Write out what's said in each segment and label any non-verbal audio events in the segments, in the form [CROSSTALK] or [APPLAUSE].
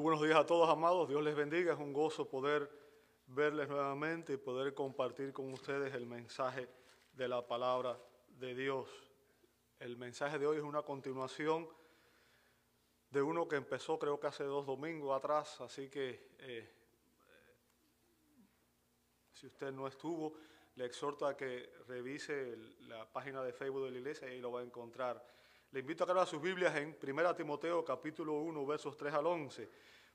Buenos días a todos, amados. Dios les bendiga. Es un gozo poder verles nuevamente y poder compartir con ustedes el mensaje de la palabra de Dios. El mensaje de hoy es una continuación de uno que empezó creo que hace dos domingos atrás, así que eh, si usted no estuvo, le exhorto a que revise la página de Facebook de la iglesia y ahí lo va a encontrar. Le invito a que abra sus Biblias en 1 Timoteo capítulo 1 versos 3 al 11.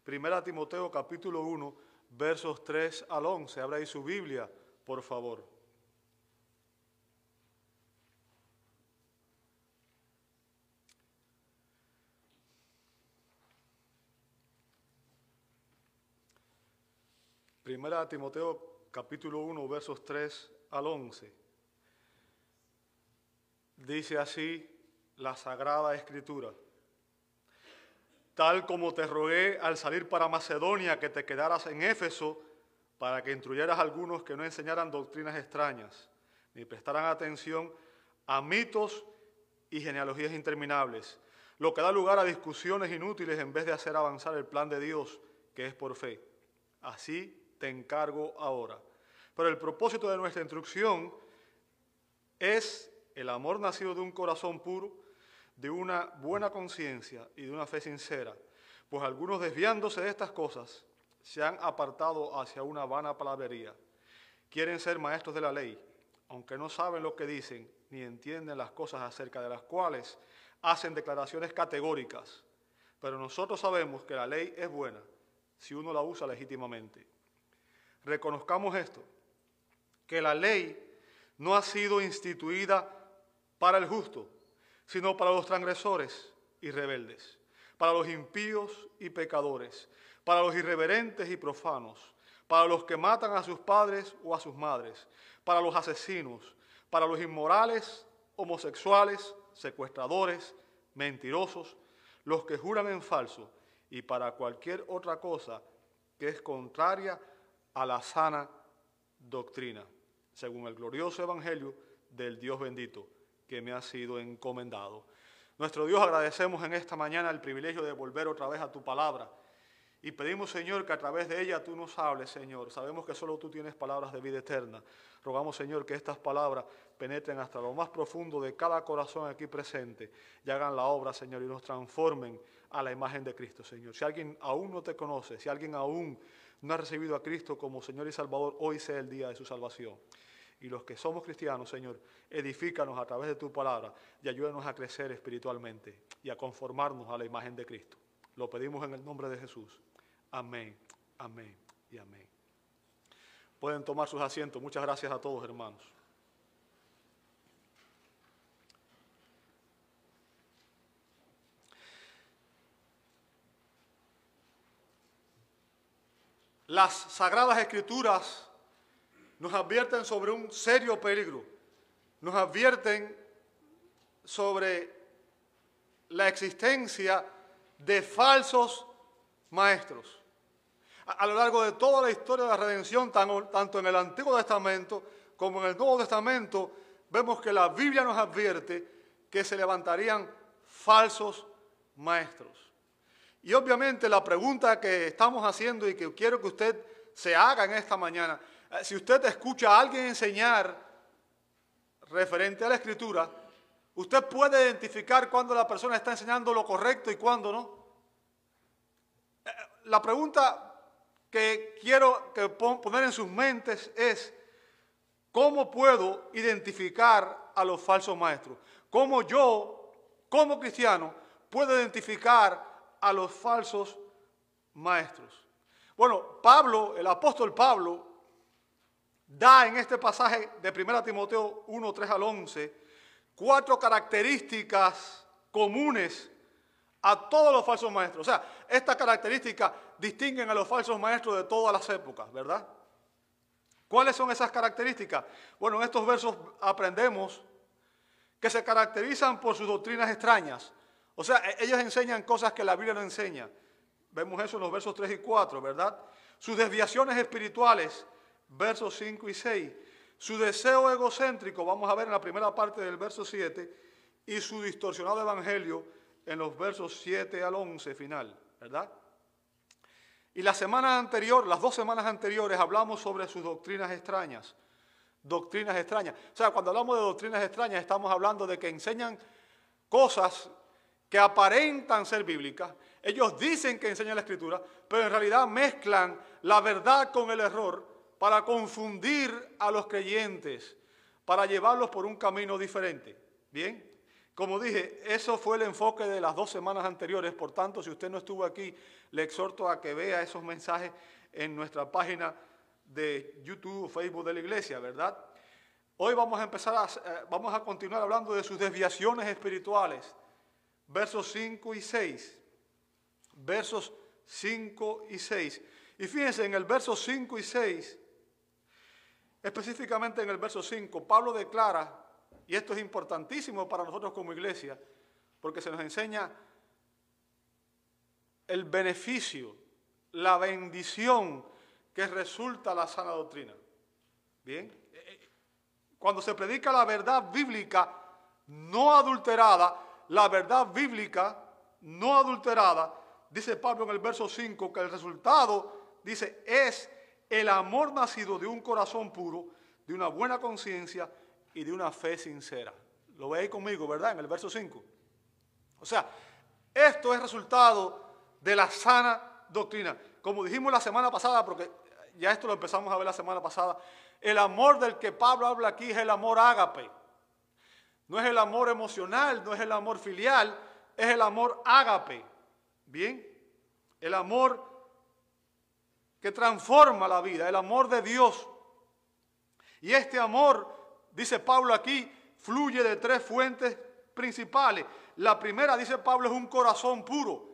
1 Timoteo capítulo 1 versos 3 al 11. Abra ahí su Biblia, por favor. Primera Timoteo capítulo 1 versos 3 al 11. Dice así la Sagrada Escritura. Tal como te rogué al salir para Macedonia que te quedaras en Éfeso para que instruyeras a algunos que no enseñaran doctrinas extrañas, ni prestaran atención a mitos y genealogías interminables, lo que da lugar a discusiones inútiles en vez de hacer avanzar el plan de Dios, que es por fe. Así te encargo ahora. Pero el propósito de nuestra instrucción es el amor nacido de un corazón puro, de una buena conciencia y de una fe sincera, pues algunos desviándose de estas cosas se han apartado hacia una vana palabrería. Quieren ser maestros de la ley, aunque no saben lo que dicen ni entienden las cosas acerca de las cuales hacen declaraciones categóricas. Pero nosotros sabemos que la ley es buena si uno la usa legítimamente. Reconozcamos esto, que la ley no ha sido instituida para el justo, sino para los transgresores y rebeldes, para los impíos y pecadores, para los irreverentes y profanos, para los que matan a sus padres o a sus madres, para los asesinos, para los inmorales, homosexuales, secuestradores, mentirosos, los que juran en falso y para cualquier otra cosa que es contraria a la sana doctrina, según el glorioso Evangelio del Dios bendito que me ha sido encomendado. Nuestro Dios, agradecemos en esta mañana el privilegio de volver otra vez a tu palabra. Y pedimos, Señor, que a través de ella tú nos hables, Señor. Sabemos que solo tú tienes palabras de vida eterna. Rogamos, Señor, que estas palabras penetren hasta lo más profundo de cada corazón aquí presente y hagan la obra, Señor, y nos transformen a la imagen de Cristo, Señor. Si alguien aún no te conoce, si alguien aún no ha recibido a Cristo como Señor y Salvador, hoy sea el día de su salvación. Y los que somos cristianos, Señor, edifícanos a través de tu palabra y ayúdanos a crecer espiritualmente y a conformarnos a la imagen de Cristo. Lo pedimos en el nombre de Jesús. Amén, amén y amén. Pueden tomar sus asientos. Muchas gracias a todos, hermanos. Las sagradas escrituras nos advierten sobre un serio peligro, nos advierten sobre la existencia de falsos maestros. A, lo largo de toda la historia de la redención, tanto en el Antiguo Testamento como en el Nuevo Testamento, vemos que la Biblia nos advierte que se levantarían falsos maestros. Y obviamente la pregunta que estamos haciendo y que quiero que usted se haga en esta mañana, si usted escucha a alguien enseñar referente a la escritura, usted puede identificar cuando la persona está enseñando lo correcto y cuándo no. Eh, la pregunta que quiero poner en sus mentes es, ¿cómo puedo identificar a los falsos maestros? ¿Cómo yo, como cristiano, puedo identificar a los falsos maestros. Bueno, Pablo, el apóstol Pablo, da en este pasaje de 1 Timoteo 1, 3 al 11, cuatro características comunes a todos los falsos maestros. O sea, estas características distinguen a los falsos maestros de todas las épocas, ¿verdad? ¿Cuáles son esas características? Bueno, en estos versos aprendemos que se caracterizan por sus doctrinas extrañas. O sea, e-, ellos enseñan cosas que la Biblia no enseña. Vemos eso en los versos 3 y 4, ¿verdad? Sus desviaciones espirituales, versos 5 y 6. Su deseo egocéntrico, vamos a ver en la primera parte del verso 7, y su distorsionado evangelio en los versos 7 al 11 final, ¿verdad? Y la semana anterior, las dos semanas anteriores, hablamos sobre sus doctrinas extrañas. Doctrinas extrañas. O sea, cuando hablamos de doctrinas extrañas, estamos hablando de que enseñan cosas que aparentan ser bíblicas. Ellos dicen que enseñan la escritura, pero en realidad mezclan la verdad con el error para confundir a los creyentes, para llevarlos por un camino diferente. Bien, como dije, eso fue el enfoque de las dos semanas anteriores, por tanto, si usted no estuvo aquí, le exhorto a que vea esos mensajes en nuestra página de YouTube o Facebook de la iglesia, ¿verdad? Hoy vamos a empezar a, eh, vamos a continuar hablando de sus desviaciones espirituales, versos 5 y 6. Versos 5 y 6. Y fíjense, en el verso 5 y 6, específicamente en el verso 5, Pablo declara y esto es importantísimo para nosotros como iglesia, porque se nos enseña el beneficio, la bendición que resulta la sana doctrina. Bien, cuando se predica la verdad bíblica no adulterada, la verdad bíblica no adulterada, dice Pablo en el verso 5 que el resultado, dice, es el amor nacido de un corazón puro, de una buena conciencia y de una fe sincera. Lo veis conmigo, ¿verdad? En el verso 5. O sea, esto es resultado de la sana doctrina. Como dijimos la semana pasada, porque ya esto lo empezamos a ver la semana pasada, el amor del que Pablo habla aquí es el amor ágape. No es el amor emocional, no es el amor filial, es el amor ágape. Bien, el amor que transforma la vida, el amor de Dios. Y este amor dice Pablo aquí, fluye de tres fuentes principales. La primera, dice Pablo, es un corazón puro.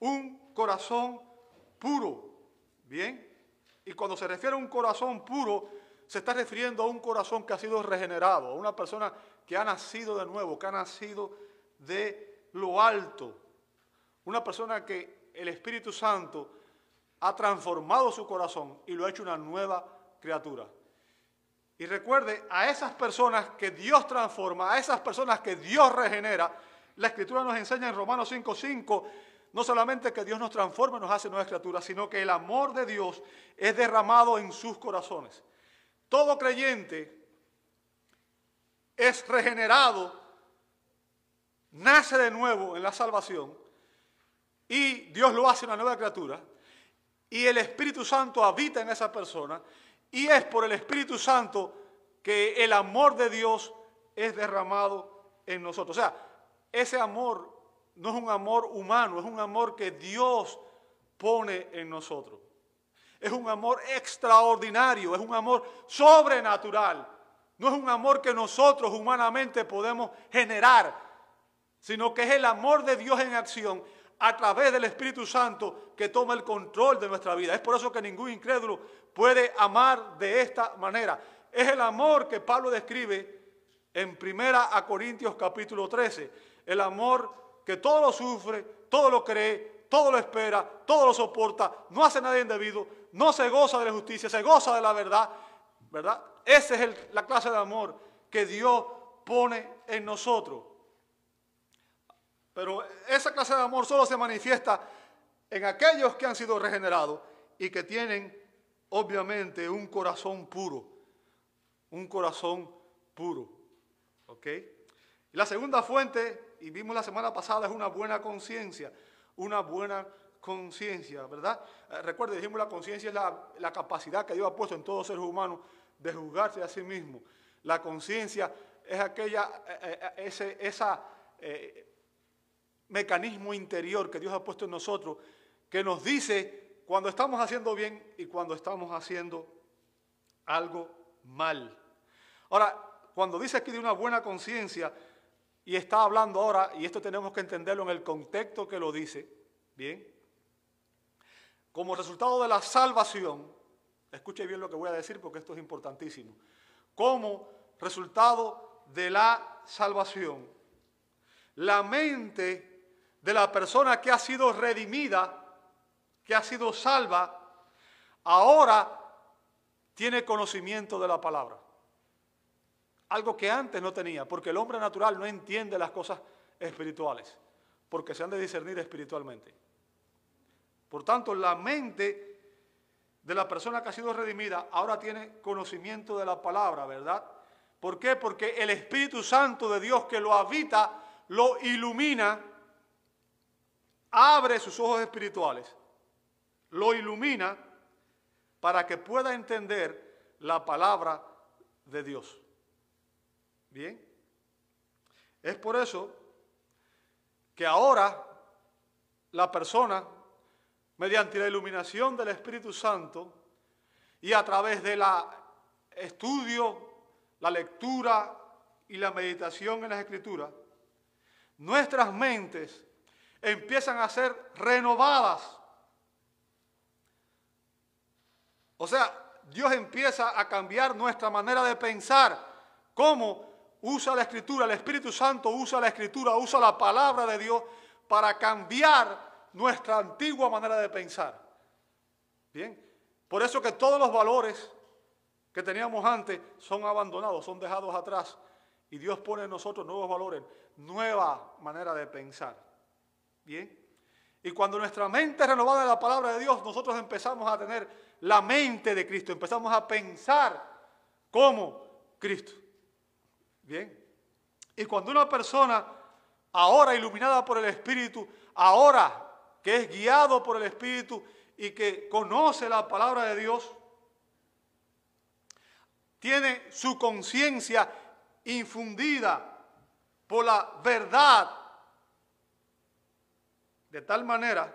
Un corazón puro. Bien. Y cuando se refiere a un corazón puro, se está refiriendo a un corazón que ha sido regenerado, a una persona que ha nacido de nuevo, que ha nacido de lo alto. Una persona que el Espíritu Santo ha transformado su corazón y lo ha hecho una nueva criatura. Y recuerde, a esas personas que Dios transforma, a esas personas que Dios regenera, la Escritura nos enseña en Romanos 5:5, no solamente que Dios nos transforma y nos hace nuevas criaturas, sino que el amor de Dios es derramado en sus corazones. Todo creyente es regenerado, nace de nuevo en la salvación y Dios lo hace una nueva criatura y el Espíritu Santo habita en esa persona y es por el Espíritu Santo que el amor de Dios es derramado en nosotros. O sea, ese amor no es un amor humano, es un amor que Dios pone en nosotros. Es un amor extraordinario, es un amor sobrenatural. No es un amor que nosotros humanamente podemos generar, sino que es el amor de Dios en acción a través del Espíritu Santo que toma el control de nuestra vida. Es por eso que ningún incrédulo puede amar de esta manera. Es el amor que Pablo describe en Primera Corintios capítulo 13. El amor que todo lo sufre, todo lo cree, todo lo espera, todo lo soporta, no hace nada indebido, no se goza de la justicia, se goza de la verdad, ¿verdad? Esa es la clase de amor que Dios pone en nosotros. Pero esa clase de amor solo se manifiesta en aquellos que han sido regenerados y que tienen obviamente un corazón puro. Un corazón puro. ¿Ok? la segunda fuente, y vimos la semana pasada, es una buena conciencia. Una buena conciencia, ¿verdad? Eh, recuerde, dijimos la conciencia es la, capacidad que Dios ha puesto en todo ser humano de juzgarse a sí mismo. La conciencia es aquella, eh, eh, ese, esa mecanismo interior que Dios ha puesto en nosotros que nos dice cuando estamos haciendo bien y cuando estamos haciendo algo mal. Ahora, cuando dice aquí de una buena conciencia y está hablando ahora, y esto tenemos que entenderlo en el contexto que lo dice, bien, como resultado de la salvación, escuche bien lo que voy a decir porque esto es importantísimo, como resultado de la salvación, la mente de la persona que ha sido redimida, que ha sido salva, ahora tiene conocimiento de la palabra. Algo que antes no tenía, porque el hombre natural no entiende las cosas espirituales, porque se han de discernir espiritualmente. Por tanto, la mente de la persona que ha sido redimida ahora tiene conocimiento de la palabra, ¿verdad? ¿Por qué? Porque el Espíritu Santo de Dios que lo habita, lo ilumina, abre sus ojos espirituales, lo ilumina para que pueda entender la palabra de Dios. Bien. Es por eso que ahora la persona, mediante la iluminación del Espíritu Santo y a través de la estudio, la lectura y la meditación en las Escrituras, nuestras mentes empiezan a ser renovadas. O sea, Dios empieza a cambiar nuestra manera de pensar, cómo usa la escritura, el Espíritu Santo usa la escritura, usa la palabra de Dios para cambiar nuestra antigua manera de pensar. Bien, por eso que todos los valores que teníamos antes son abandonados, son dejados atrás y Dios pone en nosotros nuevos valores, nueva manera de pensar. Bien, y cuando nuestra mente es renovada en la palabra de Dios, nosotros empezamos a tener la mente de Cristo, empezamos a pensar como Cristo. Bien. Y cuando una persona, ahora iluminada por el Espíritu, ahora que es guiado por el Espíritu y que conoce la palabra de Dios, tiene su conciencia infundida por la verdad, de tal manera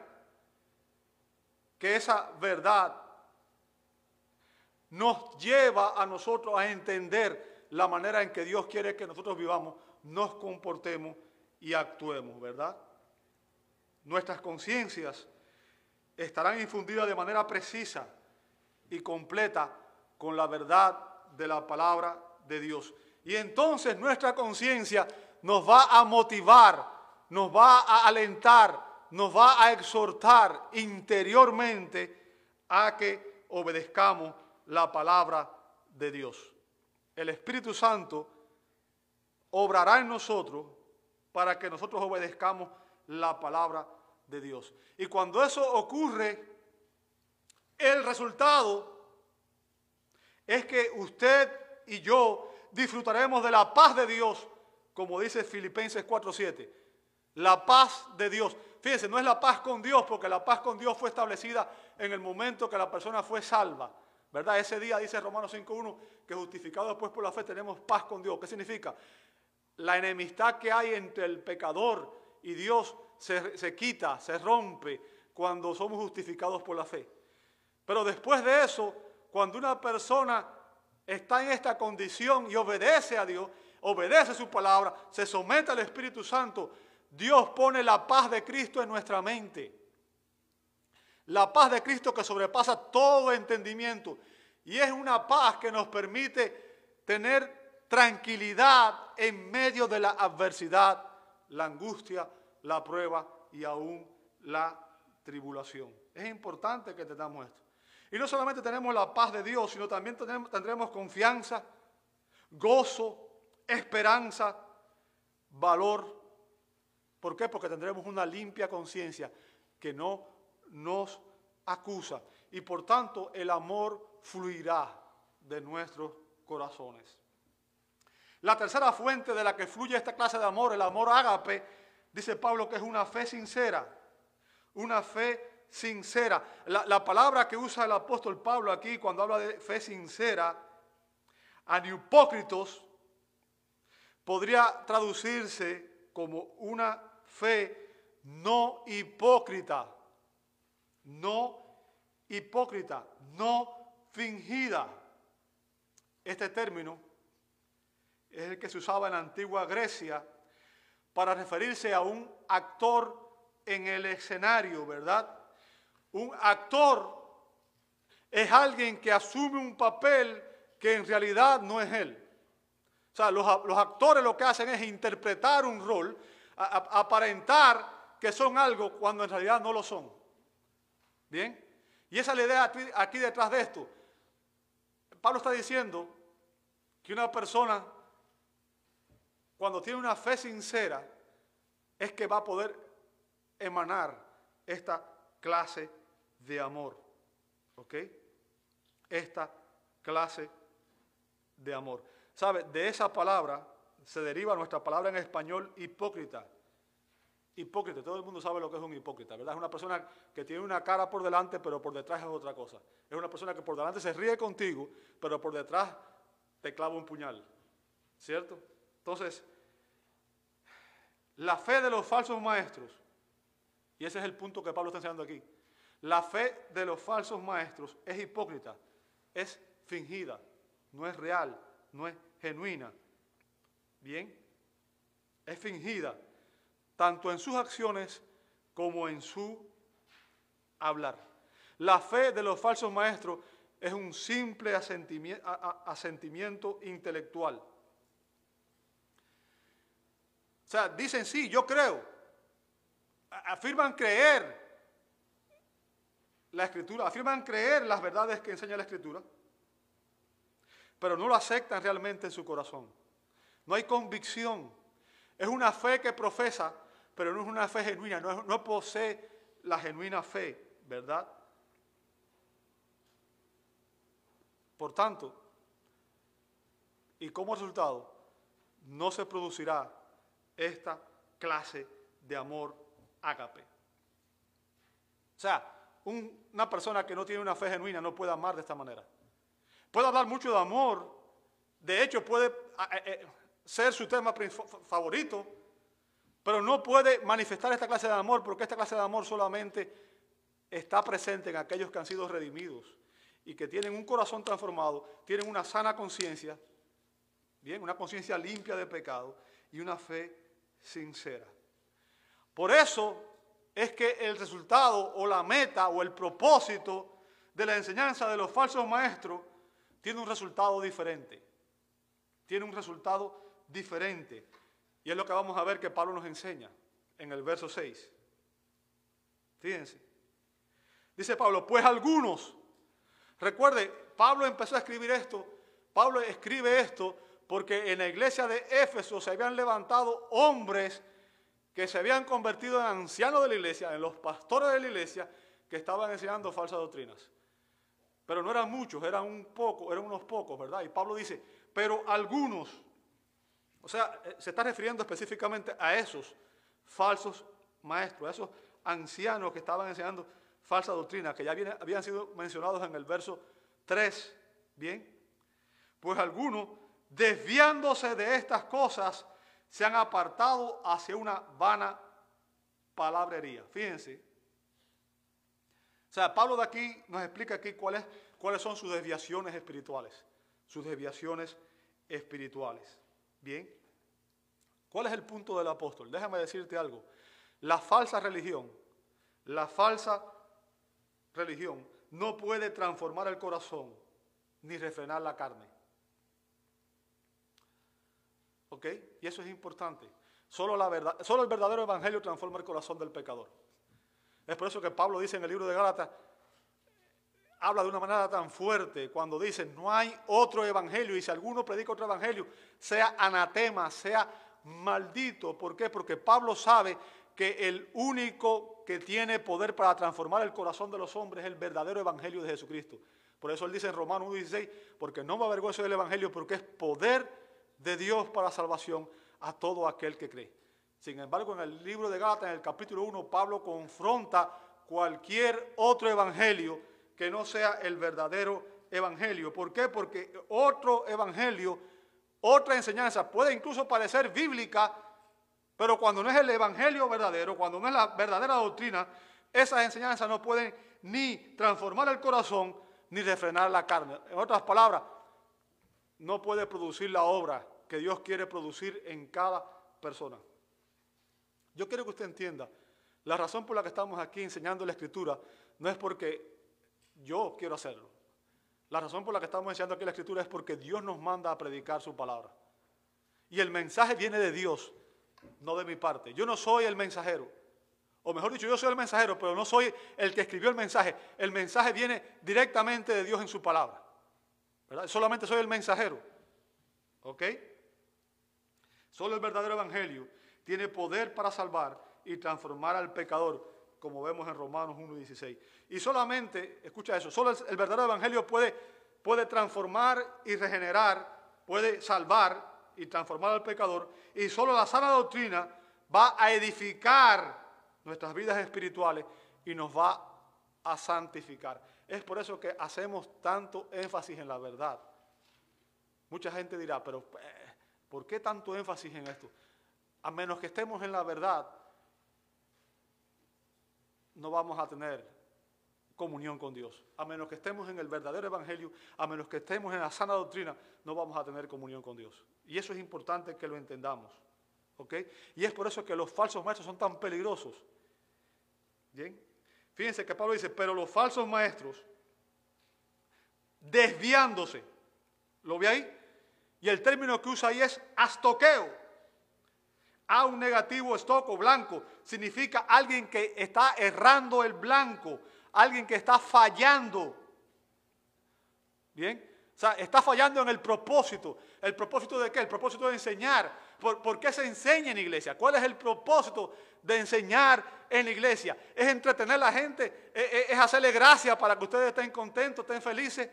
que esa verdad nos lleva a nosotros a entender la manera en que Dios quiere que nosotros vivamos, nos comportemos y actuemos, ¿verdad? Nuestras conciencias estarán infundidas de manera precisa y completa con la verdad de la palabra de Dios. Y entonces nuestra conciencia nos va a motivar, nos va a alentar, nos va a exhortar interiormente a que obedezcamos la palabra de Dios. El Espíritu Santo obrará en nosotros para que nosotros obedezcamos la palabra de Dios. Y cuando eso ocurre, el resultado es que usted y yo disfrutaremos de la paz de Dios, como dice Filipenses 4:7. La paz de Dios. Fíjense, no es la paz con Dios, porque la paz con Dios fue establecida en el momento que la persona fue salva. ¿Verdad? Ese día dice Romanos 5.1 que justificados después por la fe tenemos paz con Dios. ¿Qué significa? La enemistad que hay entre el pecador y Dios se, se quita, se rompe cuando somos justificados por la fe. Pero después de eso, cuando una persona está en esta condición y obedece a Dios, obedece su palabra, se somete al Espíritu Santo, Dios pone la paz de Cristo en nuestra mente. La paz de Cristo que sobrepasa todo entendimiento. Y es una paz que nos permite tener tranquilidad en medio de la adversidad, la angustia, la prueba y aún la tribulación. Es importante que tengamos esto. Y no solamente tenemos la paz de Dios, sino también tendremos confianza, gozo, esperanza, valor. ¿Por qué? Porque tendremos una limpia conciencia que no nos acusa y por tanto el amor fluirá de nuestros corazones. La tercera fuente de la que fluye esta clase de amor, el amor ágape, dice Pablo que es una fe sincera, una fe sincera. La, la, palabra que usa el apóstol Pablo aquí cuando habla de fe sincera, anhipócritos, podría traducirse como una fe no hipócrita no hipócrita, no fingida. Este término es el que se usaba en la antigua Grecia para referirse a un actor en el escenario, ¿verdad? Un actor es alguien que asume un papel que en realidad no es él. O sea, los, actores lo que hacen es interpretar un rol, aparentar que son algo cuando en realidad no lo son. Bien. Y esa es la idea aquí, detrás de esto. Pablo está diciendo que una persona, cuando tiene una fe sincera, es que va a poder emanar esta clase de amor. ¿Ok? Esta clase de amor. ¿Sabe? De esa palabra se deriva nuestra palabra en español hipócrita. Hipócrita, todo el mundo sabe lo que es un hipócrita, ¿verdad? Es una persona que tiene una cara por delante, pero por detrás es otra cosa. Es una persona que por delante se ríe contigo, pero por detrás te clava un puñal. ¿Cierto? Entonces, la fe de los falsos maestros, y ese es el punto que Pablo está enseñando aquí, la fe de los falsos maestros es hipócrita, es fingida, no es real, no es genuina. Bien, es fingida, tanto en sus acciones como en su hablar. La fe de los falsos maestros es un simple asentimiento, intelectual. O sea, dicen sí, yo creo. Afirman creer la escritura, afirman creer las verdades que enseña la escritura, pero no lo aceptan realmente en su corazón. No hay convicción. Es una fe que profesa, pero no es una fe genuina, no, posee la genuina fe, ¿verdad? Por tanto, y como resultado, no se producirá esta clase de amor ágape. O sea, una persona que no tiene una fe genuina no puede amar de esta manera. Puede hablar mucho de amor, de hecho puede eh, ser su tema favorito, pero no puede manifestar esta clase de amor porque esta clase de amor solamente está presente en aquellos que han sido redimidos y que tienen un corazón transformado, tienen una sana conciencia, bien, una conciencia limpia de pecado y una fe sincera. Por eso es que el resultado o la meta o el propósito de la enseñanza de los falsos maestros tiene un resultado diferente. Tiene un resultado diferente. Y es lo que vamos a ver que Pablo nos enseña en el verso 6. Fíjense. Dice Pablo, pues algunos, recuerde, Pablo empezó a escribir esto, Pablo escribe esto porque en la iglesia de Éfeso se habían levantado hombres que se habían convertido en ancianos de la iglesia, en los pastores de la iglesia, que estaban enseñando falsas doctrinas. Pero no eran muchos, eran un poco, eran unos pocos, ¿verdad? Y Pablo dice, pero algunos, o sea, eh, se está refiriendo específicamente a esos falsos maestros, a esos ancianos que estaban enseñando falsa doctrina, que ya habían sido mencionados en el verso 3, ¿bien? Pues algunos, desviándose de estas cosas, se han apartado hacia una vana palabrería. Fíjense. O sea, Pablo de aquí nos explica aquí cuáles, cuáles son sus desviaciones espirituales. Sus desviaciones espirituales. Bien. ¿Cuál es el punto del apóstol? Déjame decirte algo. La falsa religión, la falsa religión no puede transformar el corazón ni refrenar la carne. ¿Ok? Y eso es importante. Solo, la verdad, solo el verdadero evangelio transforma el corazón del pecador. Es por eso que Pablo dice en el libro de Gálatas, habla de una manera tan fuerte cuando dice, no hay otro evangelio y si alguno predica otro evangelio, sea anatema, sea maldito. ¿Por qué? Porque Pablo sabe que el único que tiene poder para transformar el corazón de los hombres es el verdadero evangelio de Jesucristo. Por eso él dice en Romanos 1.16, porque no me avergüenzo del evangelio porque es poder de Dios para salvación a todo aquel que cree. Sin embargo, en el libro de Gálatas, en el capítulo 1, Pablo confronta cualquier otro evangelio que no sea el verdadero evangelio. ¿Por qué? Porque otro evangelio, otra enseñanza puede incluso parecer bíblica, pero cuando no es el evangelio verdadero, cuando no es la verdadera doctrina, esas enseñanzas no pueden ni transformar el corazón ni refrenar la carne. En otras palabras, no puede producir la obra que Dios quiere producir en cada persona. Yo quiero que usted entienda, la razón por la que estamos aquí enseñando la escritura no es porque yo quiero hacerlo. La razón por la que estamos enseñando aquí la escritura es porque Dios nos manda a predicar su palabra. Y el mensaje viene de Dios, no de mi parte. Yo no soy el mensajero. O mejor dicho, yo soy el mensajero, pero no soy el que escribió el mensaje. El mensaje viene directamente de Dios en su palabra. Solamente soy el mensajero. ¿Ok? Solo el verdadero evangelio tiene poder para salvar y transformar al pecador, como vemos en Romanos 1.16. Y solamente, escucha eso, solo el, verdadero evangelio puede, transformar y regenerar, puede salvar y transformar al pecador, y solo la sana doctrina va a edificar nuestras vidas espirituales y nos va a santificar. Es por eso que hacemos tanto énfasis en la verdad. Mucha gente dirá, pero eh, ¿por qué tanto énfasis en esto? A menos que estemos en la verdad, no vamos a tener comunión con Dios. A menos que estemos en el verdadero evangelio, a menos que estemos en la sana doctrina, no vamos a tener comunión con Dios. Y eso es importante que lo entendamos. Y es por eso que los falsos maestros son tan peligrosos. Bien. Fíjense que Pablo dice, pero los falsos maestros, desviándose, ¿lo ve ahí? Y el término que usa ahí es astoqueo. A un negativo estoco blanco significa alguien que está errando el blanco, alguien que está fallando. ¿Bien? O sea, está fallando en el propósito. ¿El propósito de qué? El propósito de enseñar. ¿Por, qué se enseña en iglesia? ¿Cuál es el propósito de enseñar en la iglesia? ¿Es entretener a la gente? ¿Es, es hacerle gracia para que ustedes estén contentos, estén felices?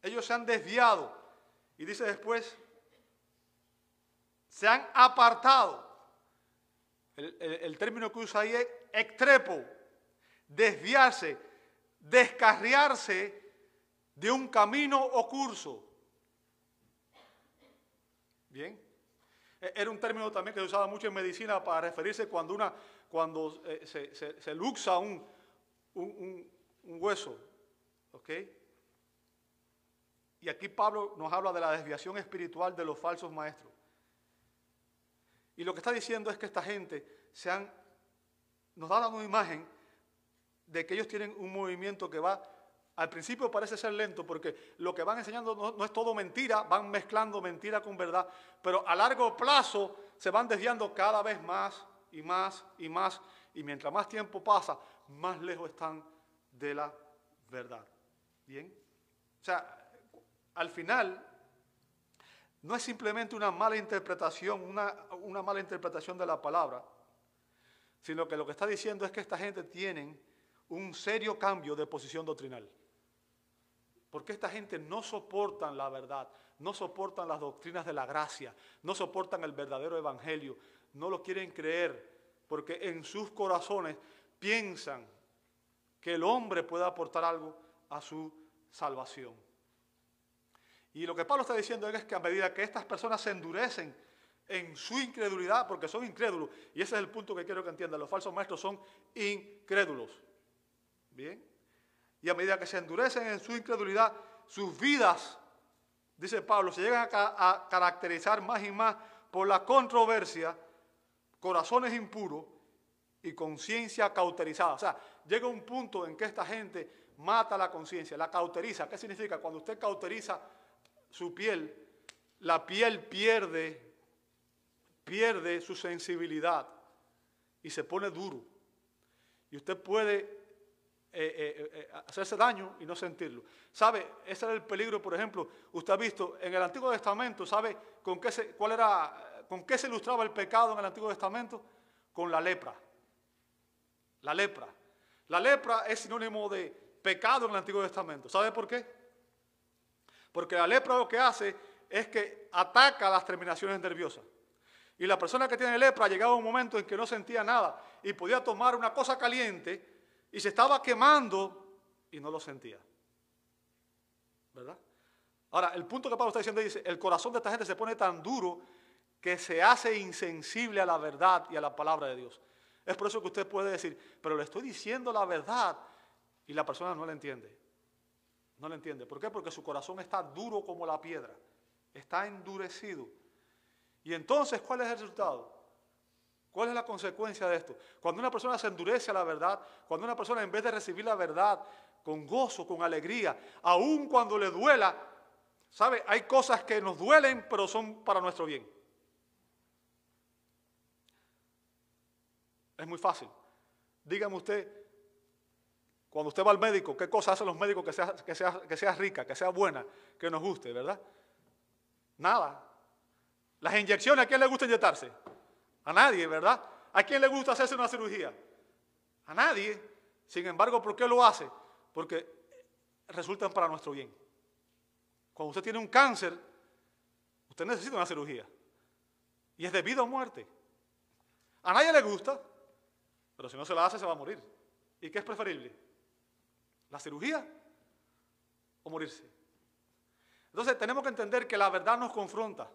Ellos se han desviado. Y dice después, se han apartado. El, término que usa ahí es extrepo, desviarse, descarriarse de un camino o curso. Bien. E, era un término también que se usaba mucho en medicina para referirse cuando, una, cuando eh, se, luxa un, un, un hueso. ¿Ok? Y aquí Pablo nos habla de la desviación espiritual de los falsos maestros. Y lo que está diciendo es que esta gente se han, nos da una imagen de que ellos tienen un movimiento que va, al principio parece ser lento porque lo que van enseñando no, es todo mentira, van mezclando mentira con verdad, pero a largo plazo se van desviando cada vez más y más y más, y mientras más tiempo pasa, más lejos están de la verdad. ¿Bien? O sea, al final no es simplemente una mala interpretación, una, mala interpretación de la palabra, sino que lo que está diciendo es que esta gente tiene un serio cambio de posición doctrinal. Porque esta gente no soportan la verdad, no soportan las doctrinas de la gracia, no soportan el verdadero evangelio, no lo quieren creer, porque en sus corazones piensan que el hombre puede aportar algo a su salvación. Y lo que Pablo está diciendo es que a medida que estas personas se endurecen en su incredulidad, porque son incrédulos, y ese es el punto que quiero que entiendan, los falsos maestros son incrédulos. Bien. Y a medida que se endurecen en su incredulidad, sus vidas, dice Pablo, se llegan a, caracterizar más y más por la controversia, corazones impuros y conciencia cauterizada. O sea, llega un punto en que esta gente mata la conciencia, la cauteriza. ¿Qué significa? Cuando usted cauteriza su piel, la piel pierde, pierde su sensibilidad y se pone duro. Y usted puede eh, eh, eh, hacerse daño y no sentirlo. ¿Sabe? Ese era el peligro, por ejemplo. Usted ha visto en el Antiguo Testamento, ¿sabe con qué se, cuál era, con qué se ilustraba el pecado en el Antiguo Testamento? Con la lepra. La lepra. La lepra es sinónimo de pecado en el Antiguo Testamento. ¿Sabe por qué? Porque la lepra lo que hace es que ataca las terminaciones nerviosas. Y la persona que tiene lepra llegaba a un momento en que no sentía nada y podía tomar una cosa caliente y se estaba quemando y no lo sentía. ¿Verdad? Ahora, el punto que Pablo está diciendo dice, el corazón de esta gente se pone tan duro que se hace insensible a la verdad y a la palabra de Dios. Es por eso que usted puede decir, pero le estoy diciendo la verdad y la persona no la entiende. No lo entiende. ¿Por qué? Porque su corazón está duro como la piedra. Está endurecido. Y entonces, ¿cuál es el resultado? ¿Cuál es la consecuencia de esto? Cuando una persona se endurece a la verdad, cuando una persona en vez de recibir la verdad con gozo, con alegría, aun cuando le duela, ¿sabe? Hay cosas que nos duelen, pero son para nuestro bien. Es muy fácil. Dígame usted, cuando usted va al médico, ¿qué cosas hacen los médicos que sea, que, sea, rica, que sea buena, que nos guste, verdad? Nada. Las inyecciones, ¿a quién le gusta inyectarse? A nadie, ¿verdad? ¿A quién le gusta hacerse una cirugía? A nadie. Sin embargo, ¿por qué lo hace? Porque resultan para nuestro bien. Cuando usted tiene un cáncer, usted necesita una cirugía. Y es debido a muerte. A nadie le gusta, pero si no se la hace, se va a morir. ¿Y qué es preferible? ¿La cirugía o morirse? Entonces tenemos que entender que la verdad nos confronta.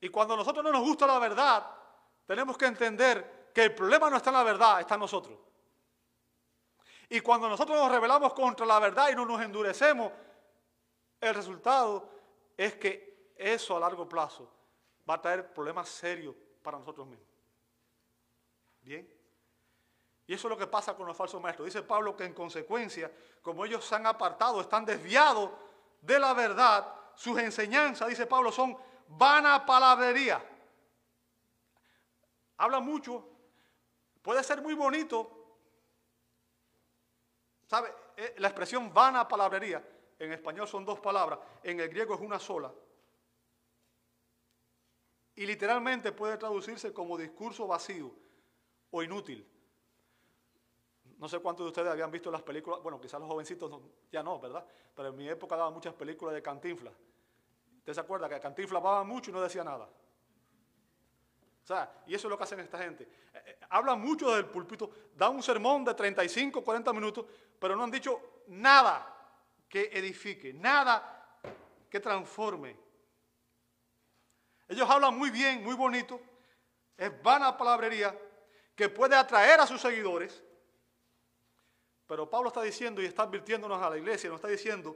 Y cuando a nosotros no nos gusta la verdad, tenemos que entender que el problema no está en la verdad, está en nosotros. Y cuando nosotros nos rebelamos contra la verdad y no nos endurecemos, el resultado es que eso a largo plazo va a traer problemas serios para nosotros mismos. Bien. Y eso es lo que pasa con los falsos maestros. Dice Pablo que en consecuencia, como ellos se han apartado, están desviados de la verdad, sus enseñanzas, dice Pablo, son vana palabrería. Habla mucho, puede ser muy bonito. ¿Sabe? Eh, la expresión vana palabrería, en español son dos palabras, en el griego es una sola. Y literalmente puede traducirse como discurso vacío o inútil. No sé cuántos de ustedes habían visto las películas, bueno, quizás los jovencitos ya no, ¿verdad? Pero en mi época daban muchas películas de Cantinflas. ¿Usted se acuerda que Cantinflas hablaba mucho y no decía nada? O sea, y eso es lo que hacen esta gente. Eh, eh, hablan mucho del púlpito, dan un sermón de 35, 40 minutos, pero no han dicho nada que edifique, nada que transforme. Ellos hablan muy bien, muy bonito, es vana palabrería que puede atraer a sus seguidores, pero Pablo está diciendo y está advirtiéndonos a la iglesia, nos está diciendo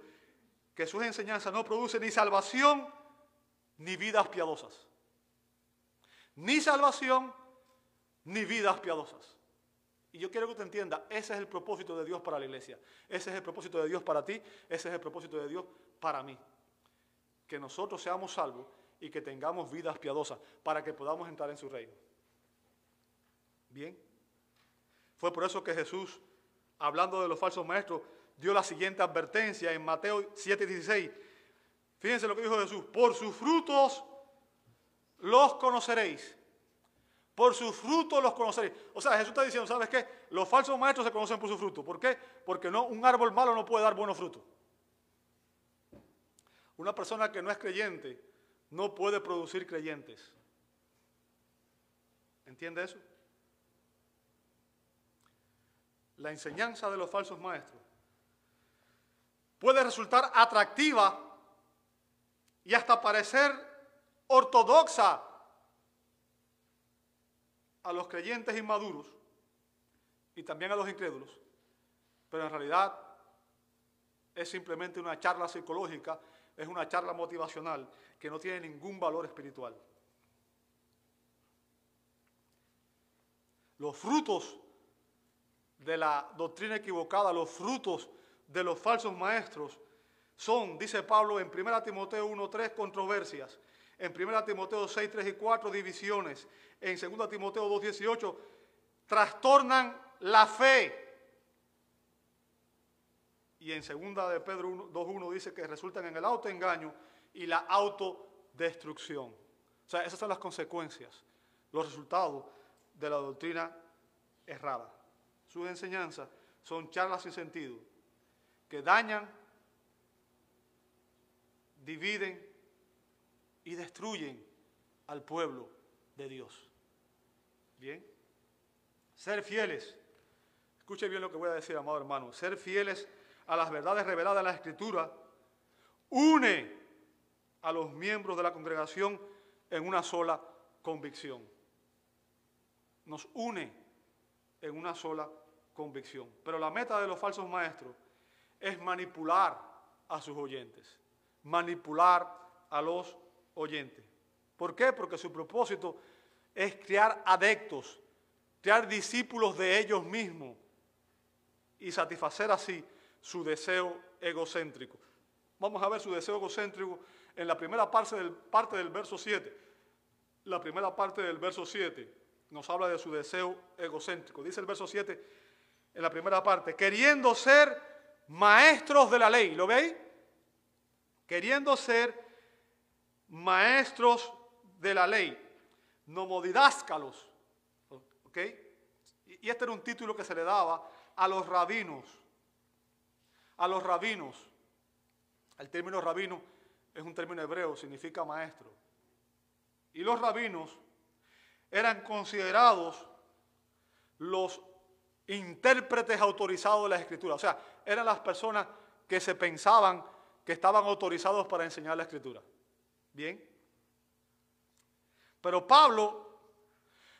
que sus enseñanzas no producen ni salvación ni vidas piadosas. Ni salvación ni vidas piadosas. Y yo quiero que usted entienda, ese es el propósito de Dios para la iglesia. Ese es el propósito de Dios para ti, ese es el propósito de Dios para mí. Que nosotros seamos salvos y que tengamos vidas piadosas para que podamos entrar en su reino. Bien. Fue por eso que Jesús hablando de los falsos maestros, dio la siguiente advertencia en Mateo 7:16. Fíjense lo que dijo Jesús, por sus frutos los conoceréis. Por sus frutos los conoceréis. O sea, Jesús está diciendo, ¿sabes qué? Los falsos maestros se conocen por sus frutos. ¿Por qué? Porque no, un árbol malo no puede dar buenos frutos. Una persona que no es creyente no puede producir creyentes. ¿Entiende eso? La enseñanza de los falsos maestros puede resultar atractiva y hasta parecer ortodoxa a los creyentes inmaduros y también a los incrédulos, pero en realidad es simplemente una charla psicológica, es una charla motivacional que no tiene ningún valor espiritual. Los frutos de la doctrina equivocada, los frutos de los falsos maestros, son, dice Pablo en 1 Timoteo 1.3, controversias. En 1 Timoteo 6, 3 y 4, divisiones. En 2 Timoteo 2.18, trastornan la fe. Y en 2 de Pedro 2.1 dice que resultan en el autoengaño y la autodestrucción. O sea, esas son las consecuencias, los resultados de la doctrina errada sus enseñanzas son charlas sin sentido, que dañan, dividen y destruyen al pueblo de Dios. Bien, ser fieles, escuche bien lo que voy a decir, amado hermano, ser fieles a las verdades reveladas en la Escritura une a los miembros de la congregación en una sola convicción. Nos une en una sola convicción. Pero la meta de los falsos maestros es manipular a sus oyentes, manipular a los oyentes. ¿Por qué? Porque su propósito es crear adeptos, crear discípulos de ellos mismos y satisfacer así su deseo egocéntrico. Vamos a ver su deseo egocéntrico en la primera parte del verso 7. La primera parte del verso 7 nos habla de su deseo egocéntrico. Dice el verso 7, en la primera parte, queriendo ser maestros de la ley. ¿Lo veis? Queriendo ser maestros de la ley, nomodidáscalos, ¿ok? Y este era un título que se le daba a los rabinos, a los rabinos. El término rabino es un término hebreo, significa maestro. Y los rabinos eran considerados los intérpretes autorizados de la escritura. O sea, eran las personas que se pensaban que estaban autorizados para enseñar la escritura. Bien. Pero Pablo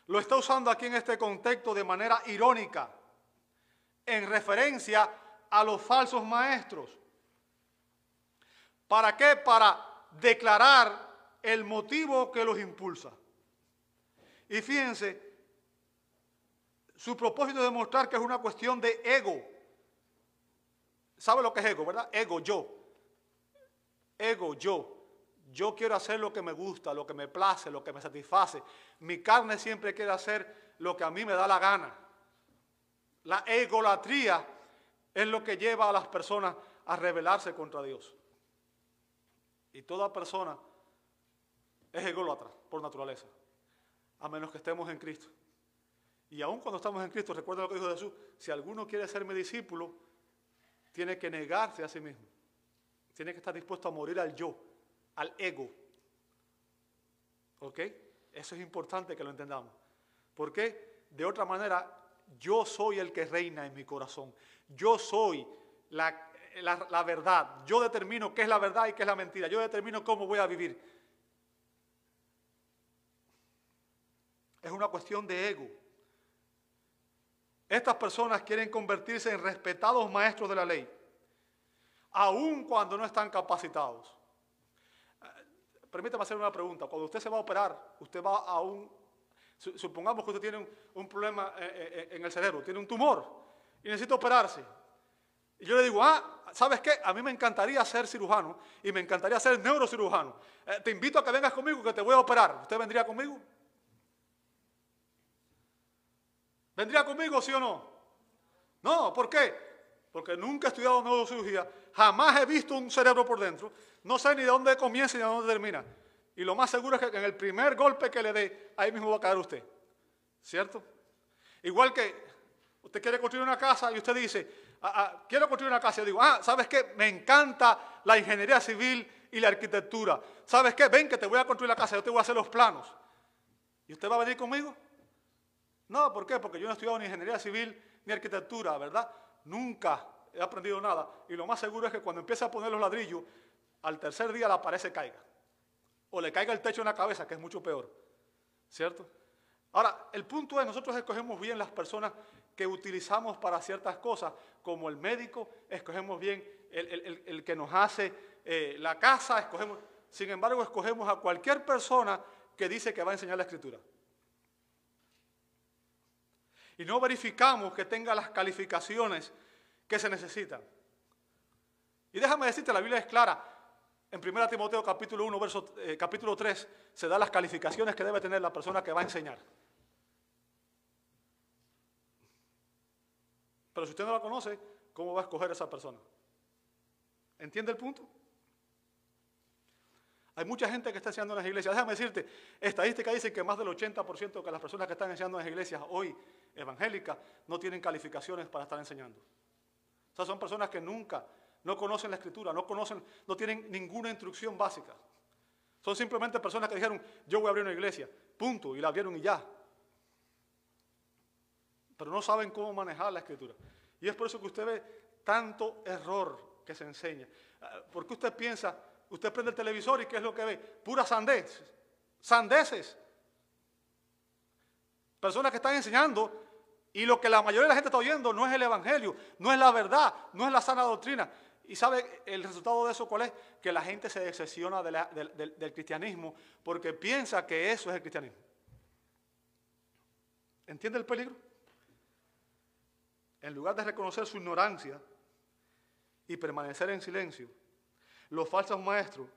lo está usando aquí en este contexto de manera irónica, en referencia a los falsos maestros. ¿Para qué? Para declarar el motivo que los impulsa. Y fíjense, su propósito es demostrar que es una cuestión de ego. ¿Sabe lo que es ego, verdad? Ego, yo. Ego, yo. Yo quiero hacer lo que me gusta, lo que me place, lo que me satisface. Mi carne siempre quiere hacer lo que a mí me da la gana. La egolatría es lo que lleva a las personas a rebelarse contra Dios. Y toda persona es ególatra por naturaleza, a menos que estemos en Cristo. Y aun cuando estamos en Cristo, recuerda lo que dijo Jesús, si alguno quiere ser mi discípulo, tiene que negarse a sí mismo. Tiene que estar dispuesto a morir al yo, al ego. ¿Ok? Eso es importante que lo entendamos. Porque de otra manera, yo soy el que reina en mi corazón. Yo soy la, la, verdad. Yo determino qué es la verdad y qué es la mentira. Yo determino cómo voy a vivir. Es una cuestión de ego. Estas personas quieren convertirse en respetados maestros de la ley, aun cuando no están capacitados. Eh, permítame hacer una pregunta. Cuando usted se va a operar, usted va a un... Supongamos que usted tiene un, problema eh, eh, en el cerebro, tiene un tumor y necesita operarse. Y yo le digo, ah, ¿sabes qué? A mí me encantaría ser cirujano y me encantaría ser neurocirujano. te invito a que vengas conmigo que te voy a operar. ¿Usted vendría conmigo? ¿Vendría conmigo, sí o no? No, ¿por qué? Porque nunca he estudiado neurocirugía, jamás he visto un cerebro por dentro, no sé ni de dónde comienza ni de dónde termina. Y lo más seguro es que en el primer golpe que le dé, ahí mismo va a caer usted. ¿Cierto? Igual que usted quiere construir una casa y usted dice, ah, ah, quiero construir una casa. Yo digo, ah, ¿sabes qué? Me encanta la ingeniería civil y la arquitectura. ¿Sabes qué? Ven que te voy a construir la casa, yo te voy a hacer los planos. ¿Y usted va a venir conmigo? No, ¿por qué? Porque yo no he estudiado ni ingeniería civil ni arquitectura, ¿verdad? Nunca he aprendido nada. Y lo más seguro es que cuando empiece a poner los ladrillos, al tercer día la pared se caiga. O le caiga el techo en la cabeza, que es mucho peor. ¿Cierto? Ahora, el punto es, nosotros escogemos bien las personas que utilizamos para ciertas cosas, como el médico, escogemos bien el, que nos hace eh, la casa, escogemos, sin embargo, escogemos a cualquier persona que dice que va a enseñar la escritura y no verificamos que tenga las calificaciones que se necesitan. Y déjame decirte, la Biblia es clara. En 1 Timoteo capítulo 1, verso, eh, capítulo 3, se da las calificaciones que debe tener la persona que va a enseñar. Pero si usted no la conoce, ¿cómo va a escoger a esa persona? ¿Entiende el punto? Hay mucha gente que está enseñando en las iglesias. Déjame decirte, estadísticas dicen que más del 80% de las personas que están enseñando en las iglesias hoy evangélicas no tienen calificaciones para estar enseñando. O sea, son personas que nunca, no conocen la escritura, no conocen, no tienen ninguna instrucción básica. Son simplemente personas que dijeron, yo voy a abrir una iglesia, punto, y la abrieron y ya. Pero no saben cómo manejar la escritura. Y es por eso que usted ve tanto error que se enseña. Ah, Porque usted piensa, Usted prende el televisor y ¿qué es lo que ve? Pura sandez. Sandeces. Personas que están enseñando y lo que la mayoría de la gente está oyendo no es el Evangelio, no es la verdad, no es la sana doctrina. ¿Y sabe el resultado de eso cuál es? Que la gente se decepciona del cristianismo porque piensa que eso es el cristianismo. ¿Entiende el peligro? En lugar de reconocer su ignorancia y permanecer en silencio, los falsos maestros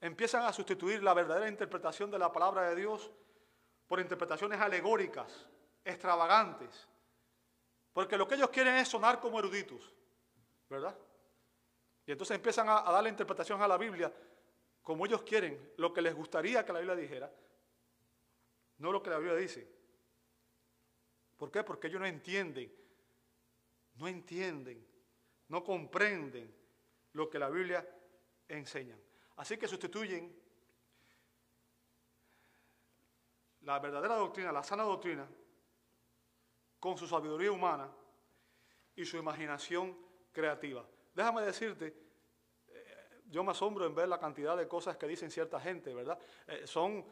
empiezan a sustituir la verdadera interpretación de la palabra de Dios por interpretaciones alegóricas, extravagantes, porque lo que ellos quieren es sonar como eruditos, ¿verdad? Y entonces empiezan a, darle interpretación a la Biblia como ellos quieren, lo que les gustaría que la Biblia dijera, no lo que la Biblia dice. ¿Por qué? Porque ellos no entienden, no entienden, no comprenden lo que la Biblia enseña. Así que sustituyen la verdadera doctrina, la sana doctrina, con su sabiduría humana y su imaginación creativa. Déjame decirte yo me asombro en ver la cantidad de cosas que dicen cierta gente, ¿verdad? Eh, son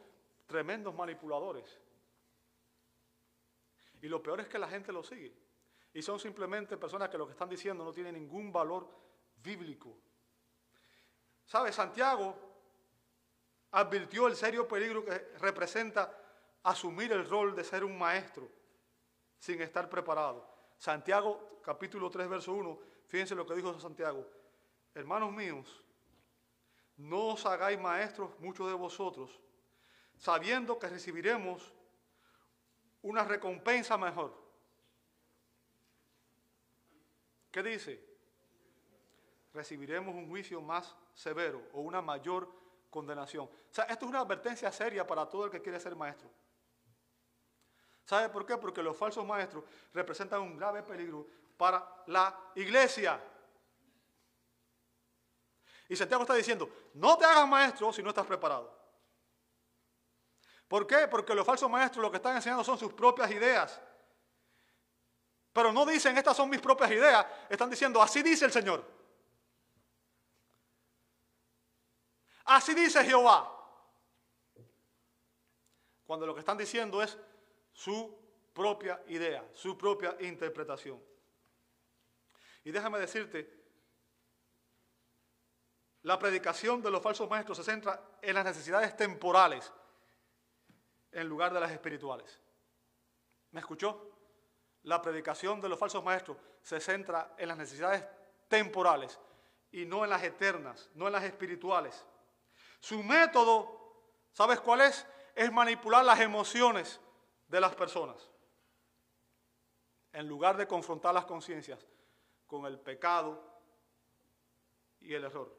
tremendos manipuladores. Y lo peor es que la gente lo sigue. Y son simplemente personas que lo que están diciendo no tiene ningún valor bíblico. ¿Sabe? Santiago advirtió el serio peligro que representa asumir el rol de ser un maestro sin estar preparado. Santiago capítulo 3, verso 1, fíjense lo que dijo Santiago. Hermanos míos, no os hagáis maestros muchos de vosotros, sabiendo que recibiremos una recompensa mejor. ¿Qué dice? Recibiremos un juicio más severo o una mayor condenación. O sea, esto es una advertencia seria para todo el que quiere ser maestro. ¿Sabe por qué? Porque los falsos maestros representan un grave peligro para la iglesia. Y Santiago está diciendo, no te hagas maestro si no estás preparado. ¿Por qué? Porque los falsos maestros lo que están enseñando son sus propias ideas. Pero no dicen, estas son mis propias ideas. Están diciendo, así dice el Señor. Así dice Jehová. Cuando lo que están diciendo es su propia idea, su propia interpretación. Y déjame decirte la predicación de los falsos maestros se centra en las necesidades temporales en lugar de las espirituales. ¿Me escuchó? La predicación de los falsos maestros se centra en las necesidades temporales y no en las eternas, no en las espirituales. Su método, ¿sabes cuál es? Es manipular las emociones de las personas. En lugar de confrontar las conciencias con el pecado y el error.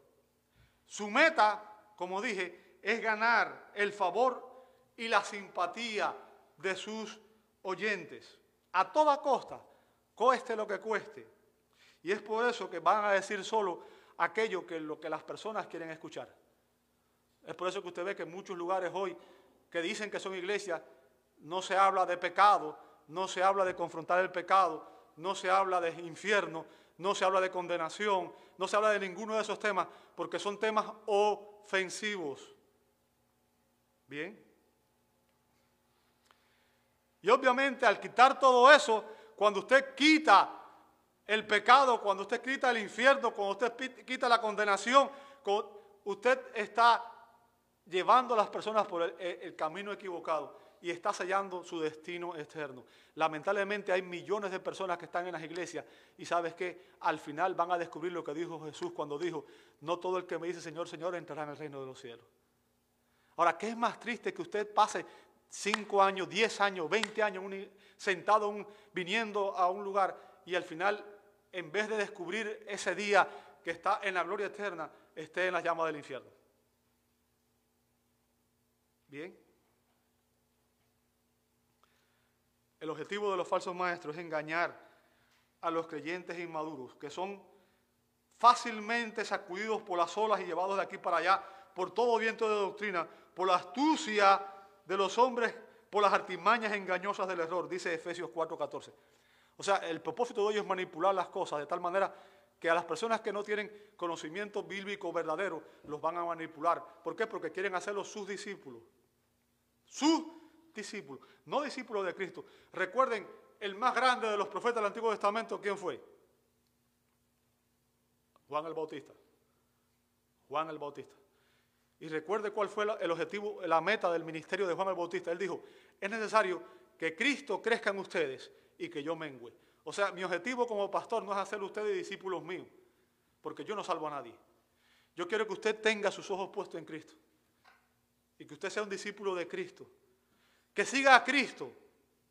Su meta, como dije, es ganar el favor y la simpatía de sus oyentes. A toda costa, cueste lo que cueste. Y es por eso que van a decir solo aquello que lo que las personas quieren escuchar. Es por eso que usted ve que en muchos lugares hoy que dicen que son iglesias, no se habla de pecado, no se habla de confrontar el pecado, no se habla de infierno, no se habla de condenación, no se habla de ninguno de esos temas, porque son temas ofensivos. Bien. Y obviamente al quitar todo eso, cuando usted quita el pecado, cuando usted quita el infierno, cuando usted quita la condenación, usted está llevando a las personas por el camino equivocado y está sellando su destino eterno. Lamentablemente hay millones de personas que están en las iglesias y sabes que al final van a descubrir lo que dijo Jesús cuando dijo, no todo el que me dice Señor, Señor entrará en el reino de los cielos. Ahora, ¿qué es más triste que usted pase cinco años, diez años, veinte años sentado viniendo a un lugar y al final, en vez de descubrir ese día que está en la gloria eterna, esté en las llamas del infierno? Bien. El objetivo de los falsos maestros es engañar a los creyentes inmaduros, que son fácilmente sacudidos por las olas y llevados de aquí para allá por todo viento de doctrina, por la astucia de los hombres, por las artimañas engañosas del error, dice Efesios 4:14. O sea, el propósito de ellos es manipular las cosas de tal manera que a las personas que no tienen conocimiento bíblico verdadero los van a manipular. ¿Por qué? Porque quieren hacerlos sus discípulos. Sus discípulos, no discípulos de Cristo. Recuerden, el más grande de los profetas del Antiguo Testamento, ¿quién fue? Juan el Bautista. Juan el Bautista. Y recuerde cuál fue el objetivo, la meta del ministerio de Juan el Bautista. Él dijo, es necesario que Cristo crezca en ustedes y que yo mengüe. O sea, mi objetivo como pastor no es hacer ustedes discípulos míos, porque yo no salvo a nadie. Yo quiero que usted tenga sus ojos puestos en Cristo y que usted sea un discípulo de Cristo que siga a Cristo,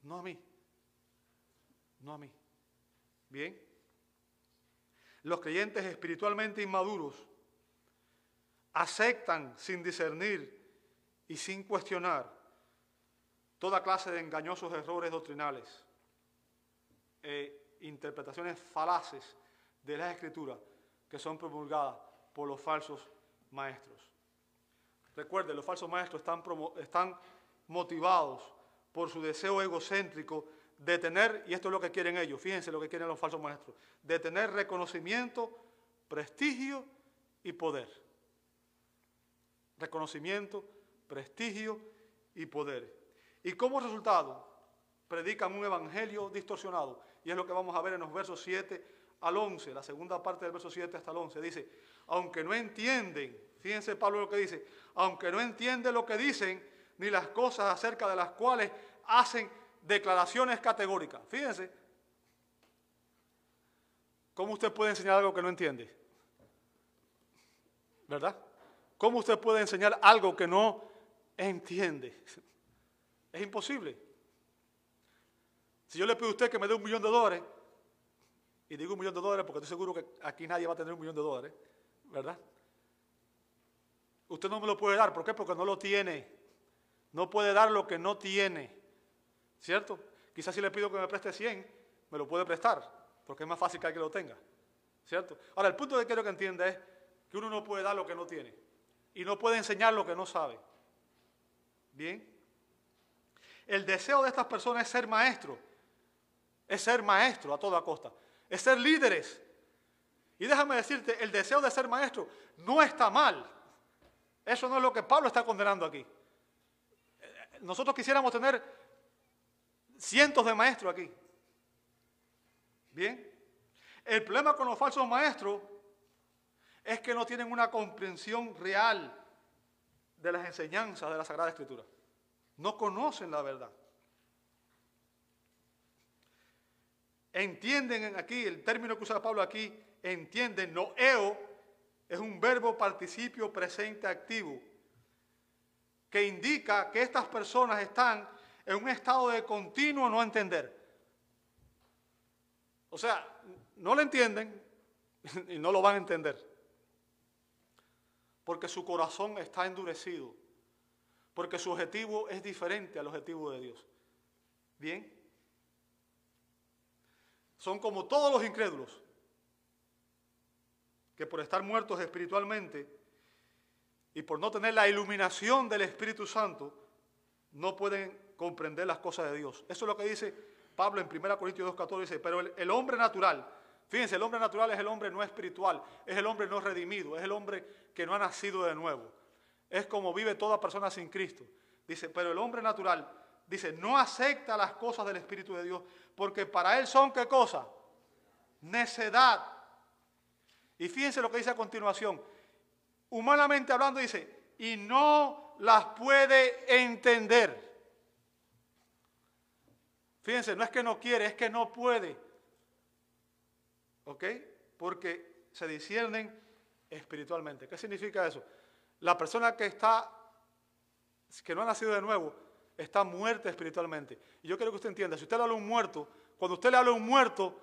no a mí. No a mí. Bien. Los creyentes espiritualmente inmaduros aceptan sin discernir y sin cuestionar toda clase de engañosos errores doctrinales e interpretaciones falaces de las escrituras que son promulgadas por los falsos maestros. Recuerden, los falsos maestros están, están motivados por su deseo egocéntrico de tener, y esto es lo que quieren ellos, fíjense lo que quieren los falsos maestros, de tener reconocimiento, prestigio y poder. Reconocimiento, prestigio y poder. Y como resultado, predican un evangelio distorsionado. Y es lo que vamos a ver en los versos 7 al 11, la segunda parte del verso 7 hasta el 11. Dice, aunque no entienden, fíjense Pablo lo que dice, aunque no entienden lo que dicen, ni las cosas acerca de las cuales hacen declaraciones categóricas. Fíjense, ¿cómo usted puede enseñar algo que no entiende? ¿Verdad? ¿Cómo usted puede enseñar algo que no entiende? Es imposible. Si yo le pido a usted que me dé un millón de dólares, y digo un millón de dólares porque estoy seguro que aquí nadie va a tener un millón de dólares, ¿verdad? Usted no me lo puede dar, ¿por qué? Porque no lo tiene. No puede dar lo que no tiene. ¿Cierto? Quizás si le pido que me preste 100, me lo puede prestar, porque es más fácil que alguien lo tenga. ¿Cierto? Ahora, el punto que quiero que entienda es que uno no puede dar lo que no tiene y no puede enseñar lo que no sabe. ¿Bien? El deseo de estas personas es ser maestro, es ser maestro a toda costa, es ser líderes. Y déjame decirte, el deseo de ser maestro no está mal. Eso no es lo que Pablo está condenando aquí. Nosotros quisiéramos tener cientos de maestros aquí. Bien. El problema con los falsos maestros es que no tienen una comprensión real de las enseñanzas de la Sagrada Escritura. No conocen la verdad. Entienden aquí, el término que usa Pablo aquí, entienden, noeo, es un verbo participio presente activo, que indica que estas personas están en un estado de continuo no entender. O sea, no lo entienden [LAUGHS] y no lo van a entender. Porque su corazón está endurecido. Porque su objetivo es diferente al objetivo de Dios. ¿Bien? Son como todos los incrédulos que por estar muertos espiritualmente y por no tener la iluminación del Espíritu Santo, no pueden comprender las cosas de Dios. Eso es lo que dice Pablo en 1 Corintios 2.14, dice, pero el, hombre natural, fíjense, el hombre natural es el hombre no espiritual, es el hombre no redimido, es el hombre que no ha nacido de nuevo. Es como vive toda persona sin Cristo. Dice, pero el hombre natural, dice, no acepta las cosas del Espíritu de Dios, porque para él son qué cosa? Necedad. Y fíjense lo que dice a continuación. Humanamente hablando dice, y no las puede entender. Fíjense, no es que no quiere, es que no puede. ¿Ok? Porque se disciernen espiritualmente. ¿Qué significa eso? La persona que está, que no ha nacido de nuevo, está muerta espiritualmente. Y yo quiero que usted entienda, si usted le habla a un muerto, cuando usted le habla a un muerto,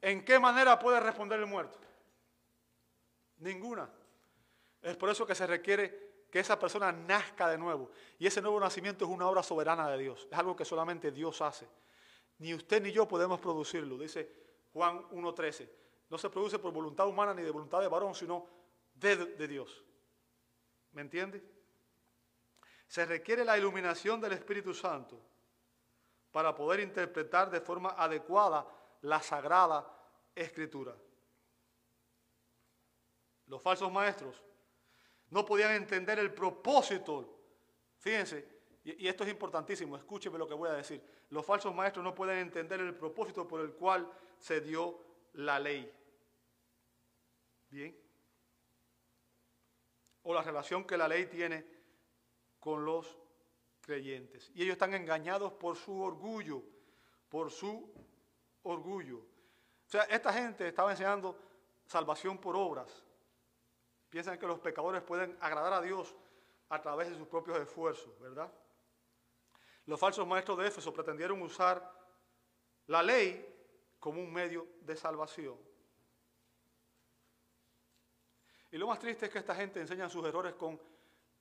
¿en qué manera puede responder el muerto? Ninguna. Es por eso que se requiere que esa persona nazca de nuevo. Y ese nuevo nacimiento es una obra soberana de Dios. Es algo que solamente Dios hace. Ni usted ni yo podemos producirlo, dice Juan 1.13. No se produce por voluntad humana ni de voluntad de varón, sino de, de Dios. ¿Me entiende? Se requiere la iluminación del Espíritu Santo para poder interpretar de forma adecuada la sagrada escritura. Los falsos maestros no podían entender el propósito. Fíjense, y, esto es importantísimo, escúcheme lo que voy a decir. Los falsos maestros no pueden entender el propósito por el cual se dio la ley. Bien. O la relación que la ley tiene con los creyentes. Y ellos están engañados por su orgullo, por su orgullo. O sea, esta gente estaba enseñando salvación por obras. Piensan que los pecadores pueden agradar a Dios a través de sus propios esfuerzos, ¿verdad? Los falsos maestros de Éfeso pretendieron usar la ley como un medio de salvación. Y lo más triste es que esta gente enseña sus errores con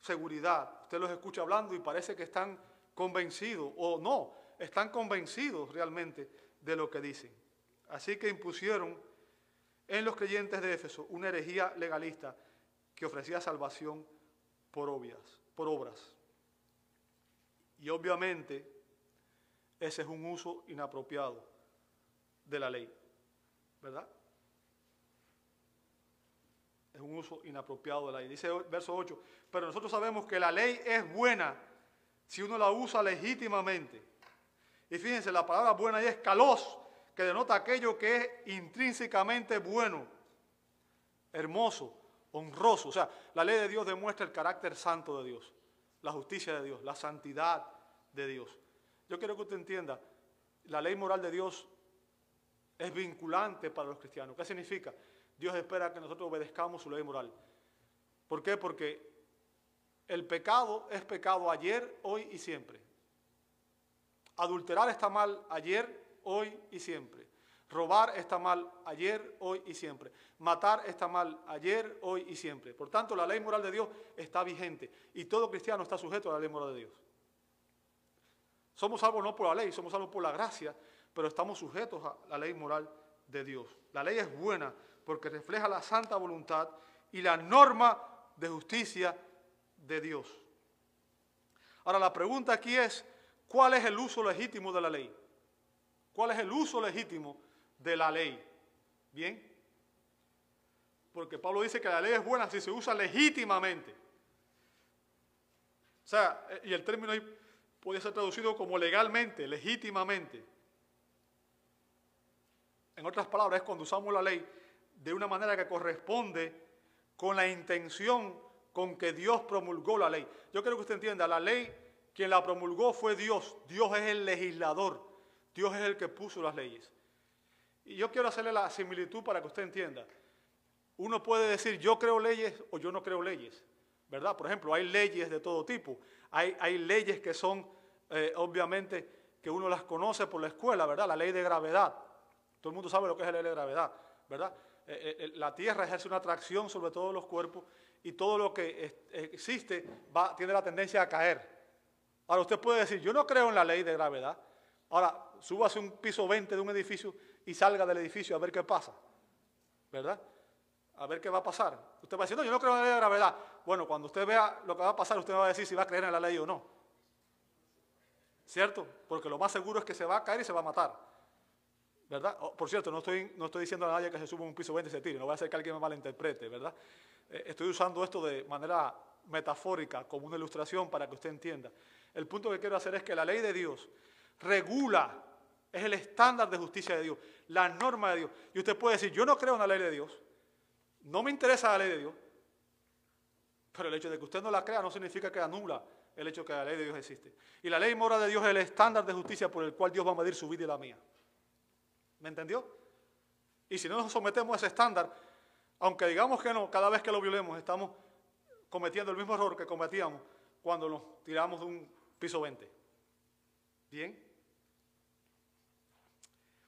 seguridad. Usted los escucha hablando y parece que están convencidos, o no, están convencidos realmente de lo que dicen. Así que impusieron en los creyentes de Éfeso una herejía legalista que ofrecía salvación por, obvias, por obras. Y obviamente ese es un uso inapropiado de la ley, ¿verdad? Es un uso inapropiado de la ley. Dice verso 8, pero nosotros sabemos que la ley es buena si uno la usa legítimamente. Y fíjense, la palabra buena ahí es calos, que denota aquello que es intrínsecamente bueno, hermoso, honroso. O sea, la ley de Dios demuestra el carácter santo de Dios, la justicia de Dios, la santidad de Dios. Yo quiero que usted entienda, la ley moral de Dios es vinculante para los cristianos. ¿Qué significa? Dios espera que nosotros obedezcamos su ley moral. ¿Por qué? Porque el pecado es pecado ayer, hoy y siempre. Adulterar está mal ayer, hoy y siempre. Robar está mal ayer, hoy y siempre. Matar está mal ayer, hoy y siempre. Por tanto, la ley moral de Dios está vigente y todo cristiano está sujeto a la ley moral de Dios. Somos salvos no por la ley, somos salvos por la gracia, pero estamos sujetos a la ley moral de Dios. La ley es buena porque refleja la santa voluntad y la norma de justicia de Dios. Ahora la pregunta aquí es, ¿cuál es el uso legítimo de la ley? ¿Cuál es el uso legítimo de la ley? ¿Bien? Porque Pablo dice que la ley es buena si se usa legítimamente. O sea, y el término ahí puede ser traducido como legalmente, legítimamente. En otras palabras, es cuando usamos la ley de una manera que corresponde con la intención con que Dios promulgó la ley. Yo quiero que usted entienda, la ley, quien la promulgó fue Dios. Dios es el legislador. Dios es el que puso las leyes. Y yo quiero hacerle la similitud para que usted entienda. Uno puede decir, yo creo leyes o yo no creo leyes, ¿verdad? Por ejemplo, hay leyes de todo tipo. Hay, leyes que son, eh, obviamente, que uno las conoce por la escuela, ¿verdad? La ley de gravedad. Todo el mundo sabe lo que es la ley de gravedad, ¿verdad? Eh, eh, la Tierra ejerce una atracción sobre todos los cuerpos y todo lo que existe tiene la tendencia a caer. Ahora usted puede decir, yo no creo en la ley de gravedad. Ahora, súbase un piso 20 de un edificio y salga del edificio a ver qué pasa. ¿Verdad? A ver qué va a pasar. Usted va a decir, no, yo no creo en la ley de gravedad. Bueno, cuando usted vea lo que va a pasar, usted va a decir si va a creer en la ley o no. ¿Cierto? Porque lo más seguro es que se va a caer y se va a matar. ¿Verdad? Oh, por cierto, no estoy, diciendo a nadie que se suba un piso 20 y se tire. No voy a hacer que alguien me malinterprete, ¿verdad? Eh, estoy usando esto de manera metafórica, como una ilustración para que usted entienda. El punto que quiero hacer es que la ley de Dios regula, es el estándar de justicia de Dios, la norma de Dios. Y usted puede decir, yo no creo en la ley de Dios, no me interesa la ley de Dios, pero el hecho de que usted no la crea no significa que anula el hecho de que la ley de Dios existe. Y la ley moral de Dios es el estándar de justicia por el cual Dios va a medir su vida y la mía. ¿Me entendió? Y si no nos sometemos a ese estándar, aunque digamos que no, cada vez que lo violemos estamos cometiendo el mismo error que cometíamos cuando nos tiramos de un piso 20. ¿Bien?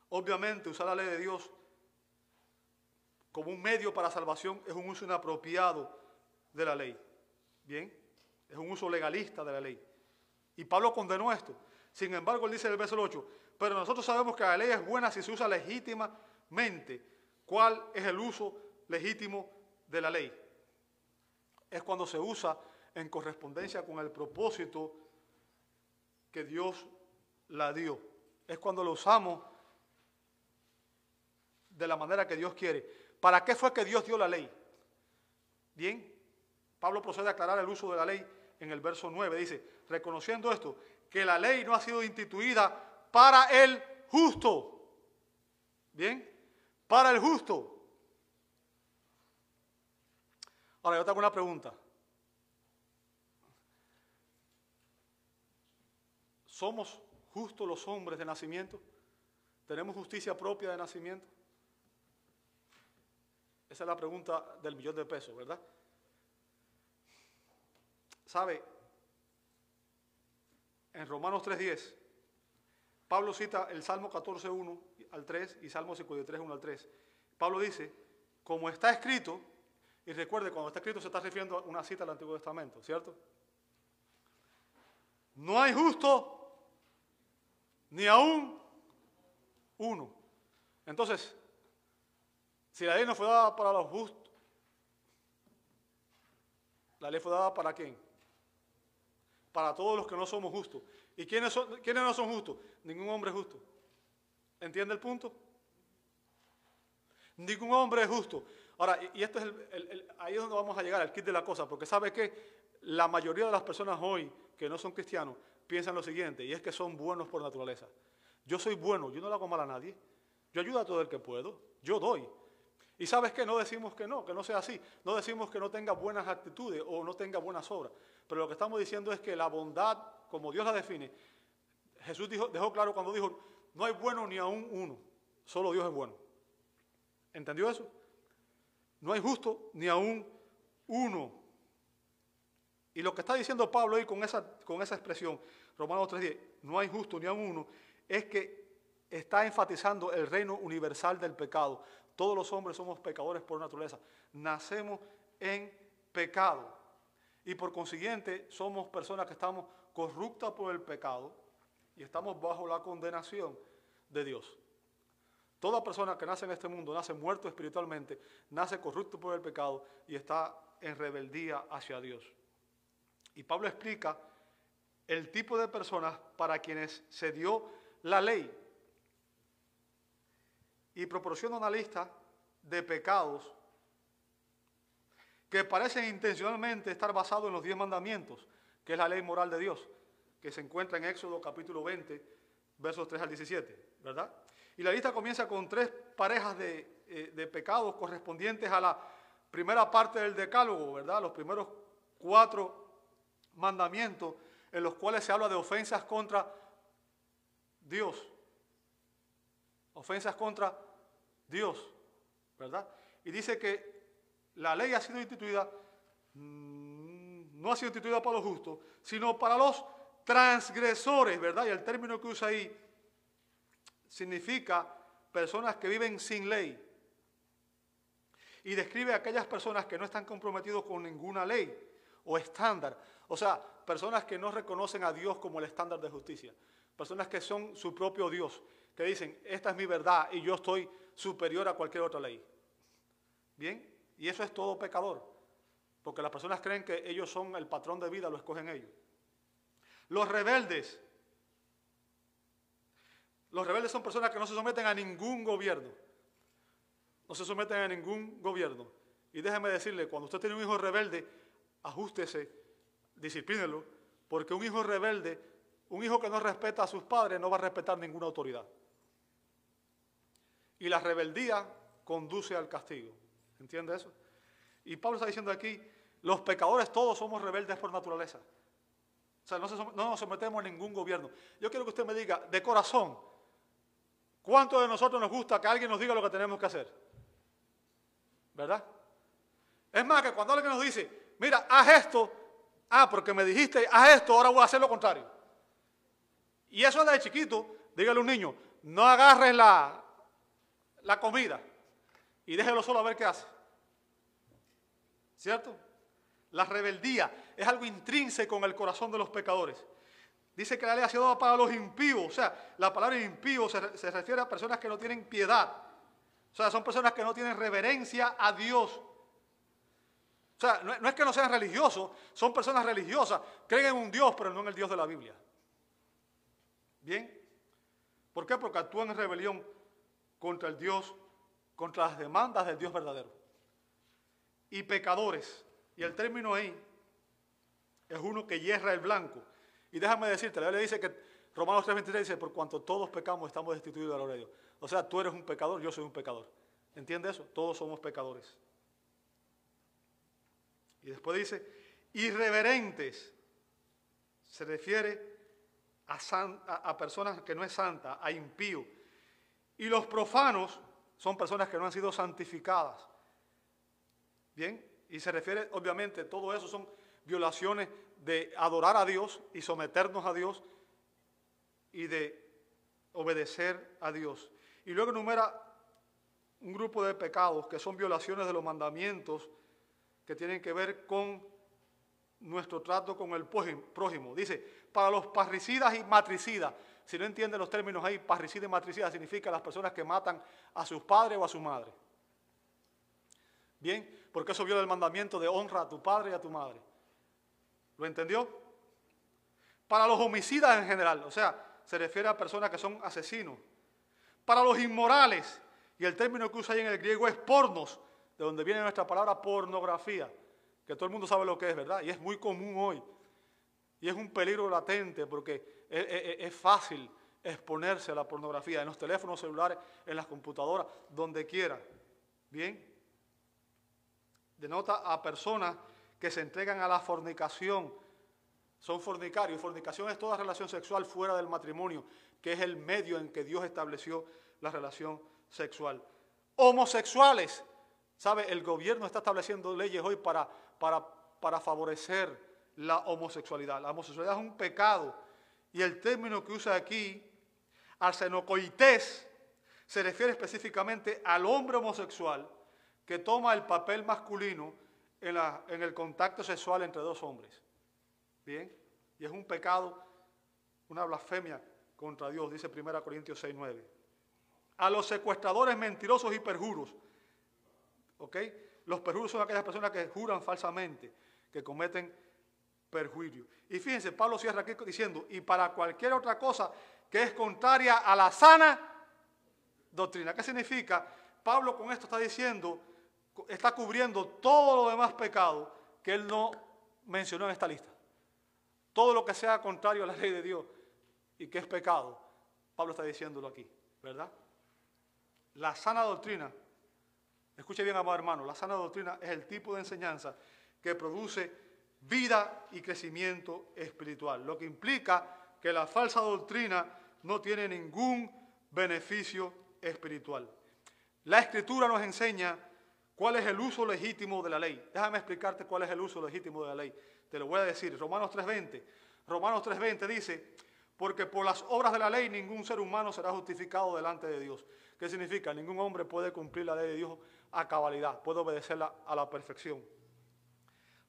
Obviamente usar la ley de Dios como un medio para salvación es un uso inapropiado de la ley. ¿Bien? Es un uso legalista de la ley. Y Pablo condenó esto. Sin embargo, él dice en el verso 8, pero nosotros sabemos que la ley es buena si se usa legítimamente. ¿Cuál es el uso legítimo de la ley. Es cuando se usa en correspondencia con el propósito que Dios la dio. Es cuando lo usamos de la manera que Dios quiere. ¿Para qué fue que Dios dio la ley? Bien, Pablo procede a aclarar el uso de la ley en el verso 9. Dice, reconociendo esto, que la ley no ha sido instituida para el justo. Bien, para el justo. Ahora, yo te hago una pregunta. ¿Somos justos los hombres de nacimiento? ¿Tenemos justicia propia de nacimiento? Esa es la pregunta del millón de pesos, ¿verdad? ¿Sabe? En Romanos 3.10, Pablo cita el Salmo 14.1 al 3 y Salmo 53.1 al 3. Pablo dice, como está escrito, Y recuerde, cuando está escrito se está refiriendo a una cita del Antiguo Testamento, ¿cierto? No hay justo ni aún uno. Entonces, si la ley no fue dada para los justos, la ley fue dada para quién? Para todos los que no somos justos. ¿Y quiénes, son, quiénes no son justos? Ningún hombre es justo. ¿Entiende el punto? Ningún hombre es justo. Ahora, y esto es el, ahí es donde vamos a llegar, al kit de la cosa, porque sabe que la mayoría de las personas hoy que no son cristianos piensan lo siguiente, y es que son buenos por naturaleza. Yo soy bueno, yo no le hago mal a nadie. Yo ayudo a todo el que puedo, yo doy. Y sabes qué, no decimos que no, que no sea así. No decimos que no tenga buenas actitudes o no tenga buenas obras. Pero lo que estamos diciendo es que la bondad, como Dios la define, Jesús dijo, dejó claro cuando dijo, no hay bueno ni aún uno, solo Dios es bueno. ¿Entendió eso? No hay justo ni aún uno. Y lo que está diciendo Pablo ahí con esa, con esa expresión, Romanos 3.10, no hay justo ni aún uno, es que está enfatizando el reino universal del pecado. Todos los hombres somos pecadores por naturaleza. Nacemos en pecado. Y por consiguiente somos personas que estamos corruptas por el pecado y estamos bajo la condenación de Dios. Toda persona que nace en este mundo nace muerto espiritualmente, nace corrupto por el pecado y está en rebeldía hacia Dios. Y Pablo explica el tipo de personas para quienes se dio la ley y proporciona una lista de pecados que parecen intencionalmente estar basados en los diez mandamientos, que es la ley moral de Dios, que se encuentra en Éxodo capítulo 20, versos 3 al 17, ¿verdad? Y la lista comienza con tres parejas eh, de, pecados correspondientes a la primera parte del decálogo, ¿verdad? Los primeros cuatro mandamientos en los cuales se habla de ofensas contra Dios. Ofensas contra Dios, ¿verdad? Y dice que la ley ha sido instituida, no ha sido instituida para los justos, sino para los transgresores, ¿verdad? Y el término que usa ahí significa personas que viven sin ley. Y describe a aquellas personas que no están comprometidos con ninguna ley o estándar. O sea, personas que no reconocen a Dios como el estándar de justicia. Personas que son su propio Dios, que dicen, esta es mi verdad y yo estoy superior a cualquier otra ley. Bien, y eso es todo pecador, porque las personas creen que ellos son el patrón de vida, lo escogen ellos. Los rebeldes los rebeldes son personas que no se someten a ningún gobierno. No se someten a ningún gobierno. Y déjeme decirle, cuando usted tiene un hijo rebelde, ajustese, disciplínelo, porque un hijo rebelde, un hijo que no respeta a sus padres, no va a respetar ninguna autoridad. Y la rebeldía conduce al castigo. ¿Entiende eso? Y Pablo está diciendo aquí, los pecadores todos somos rebeldes por naturaleza. O sea, no, no nos sometemos a ningún gobierno. Yo quiero que usted me diga, de corazón, ¿Cuántos de nosotros nos gusta que alguien nos diga lo que tenemos que hacer? ¿Verdad? Es más que cuando alguien nos dice, mira, haz esto, ah, porque me dijiste, haz esto, ahora voy a hacer lo contrario. Y eso es de chiquito, dígale a un niño, no agarres la, la comida y déjelo solo a ver qué hace. ¿Cierto? La rebeldía es algo intrínseco en el corazón de los pecadores. Dice que la ley ha sido dada para los impíos. O sea, la palabra impío se, refiere a personas que no tienen piedad. O sea, son personas que no tienen reverencia a Dios. O sea, no, no, es que no sean religiosos, son personas religiosas, creen en un Dios, pero no en el Dios de la Biblia. ¿Bien? ¿Por qué? Porque actúan en rebelión contra el Dios, contra las demandas del Dios verdadero. Y pecadores. Y el término ahí es uno que hierra el blanco. Y déjame decirte, la Biblia dice que Romanos 3:23 dice, por cuanto todos pecamos estamos destituidos de la gloria de Dios. O sea, tú eres un pecador, yo soy un pecador. ¿Entiendes eso? Todos somos pecadores. Y después dice, irreverentes. Se refiere a, personas que no es santa, a impío. Y los profanos son personas que no han sido santificadas. ¿Bien? Y se refiere, obviamente, todo eso son violaciones de adorar a Dios y someternos a Dios y de obedecer a Dios. Y luego enumera un grupo de pecados que son violaciones de los mandamientos que tienen que ver con nuestro trato con el prójimo. Dice, para los parricidas y matricidas, si no entienden los términos ahí, parricida y matricida significa las personas que matan a sus padres o a su madre. Bien, porque eso viola el mandamiento de honra a tu padre y a tu madre. ¿Lo entendió? Para los homicidas en general, o sea, se refiere a personas que son asesinos. Para los inmorales, y el término que usa ahí en el griego es pornos, de donde viene nuestra palabra pornografía, que todo el mundo sabe lo que es, ¿verdad? Y es muy común hoy. Y es un peligro latente porque es, fácil exponerse a la pornografía en los teléfonos celulares, en las computadoras, donde quiera. Bien. Denota a personas que se entregan a la fornicación. Son fornicarios. Fornicación es toda relación sexual fuera del matrimonio, que es el medio en que Dios estableció la relación sexual. Homosexuales. ¿Sabe? El gobierno está estableciendo leyes hoy para, para, para favorecer la homosexualidad. La homosexualidad es un pecado. Y el término que usa aquí, arsenocoités, se refiere específicamente al hombre homosexual que toma el papel masculino en, la, en el contacto sexual entre dos hombres. Bien, y es un pecado, una blasfemia contra Dios, dice 1 Corintios 6, 9. A los secuestradores mentirosos y perjuros, ¿ok? Los perjuros son aquellas personas que juran falsamente, que cometen perjuicio. Y fíjense, Pablo cierra aquí diciendo, y para cualquier otra cosa que es contraria a la sana doctrina. ¿Qué significa? Pablo con esto está diciendo, está cubriendo todo lo demás pecado que él no mencionó en esta lista. Todo lo que sea contrario a la ley de Dios y que es pecado, Pablo está diciéndolo aquí, ¿verdad? La sana doctrina, escuche bien, amado hermano, la sana doctrina es el tipo de enseñanza que produce vida y crecimiento espiritual, lo que implica que la falsa doctrina no tiene ningún beneficio espiritual. La escritura nos enseña cuál es el uso legítimo de la ley. Déjame explicarte cuál es el uso legítimo de la ley. Te lo voy a decir. Romanos 3.20. Romanos 3.20 dice, porque por las obras de la ley ningún ser humano será justificado delante de Dios. ¿Qué significa? Ningún hombre puede cumplir la ley de Dios a cabalidad, puede obedecerla a la perfección.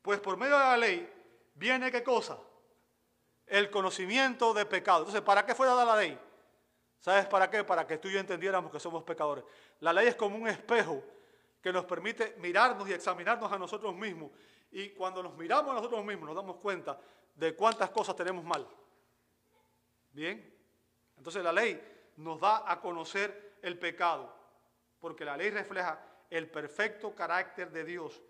Pues por medio de la ley viene qué cosa? El conocimiento de pecado. Entonces, ¿para qué fue dada la ley? ¿Sabes para qué? Para que tú y yo entendiéramos que somos pecadores. La ley es como un espejo que nos permite mirarnos y examinarnos a nosotros mismos. Y cuando nos miramos a nosotros mismos nos damos cuenta de cuántas cosas tenemos mal. Bien. Entonces la ley nos da a conocer el pecado, porque la ley refleja el perfecto carácter de Dios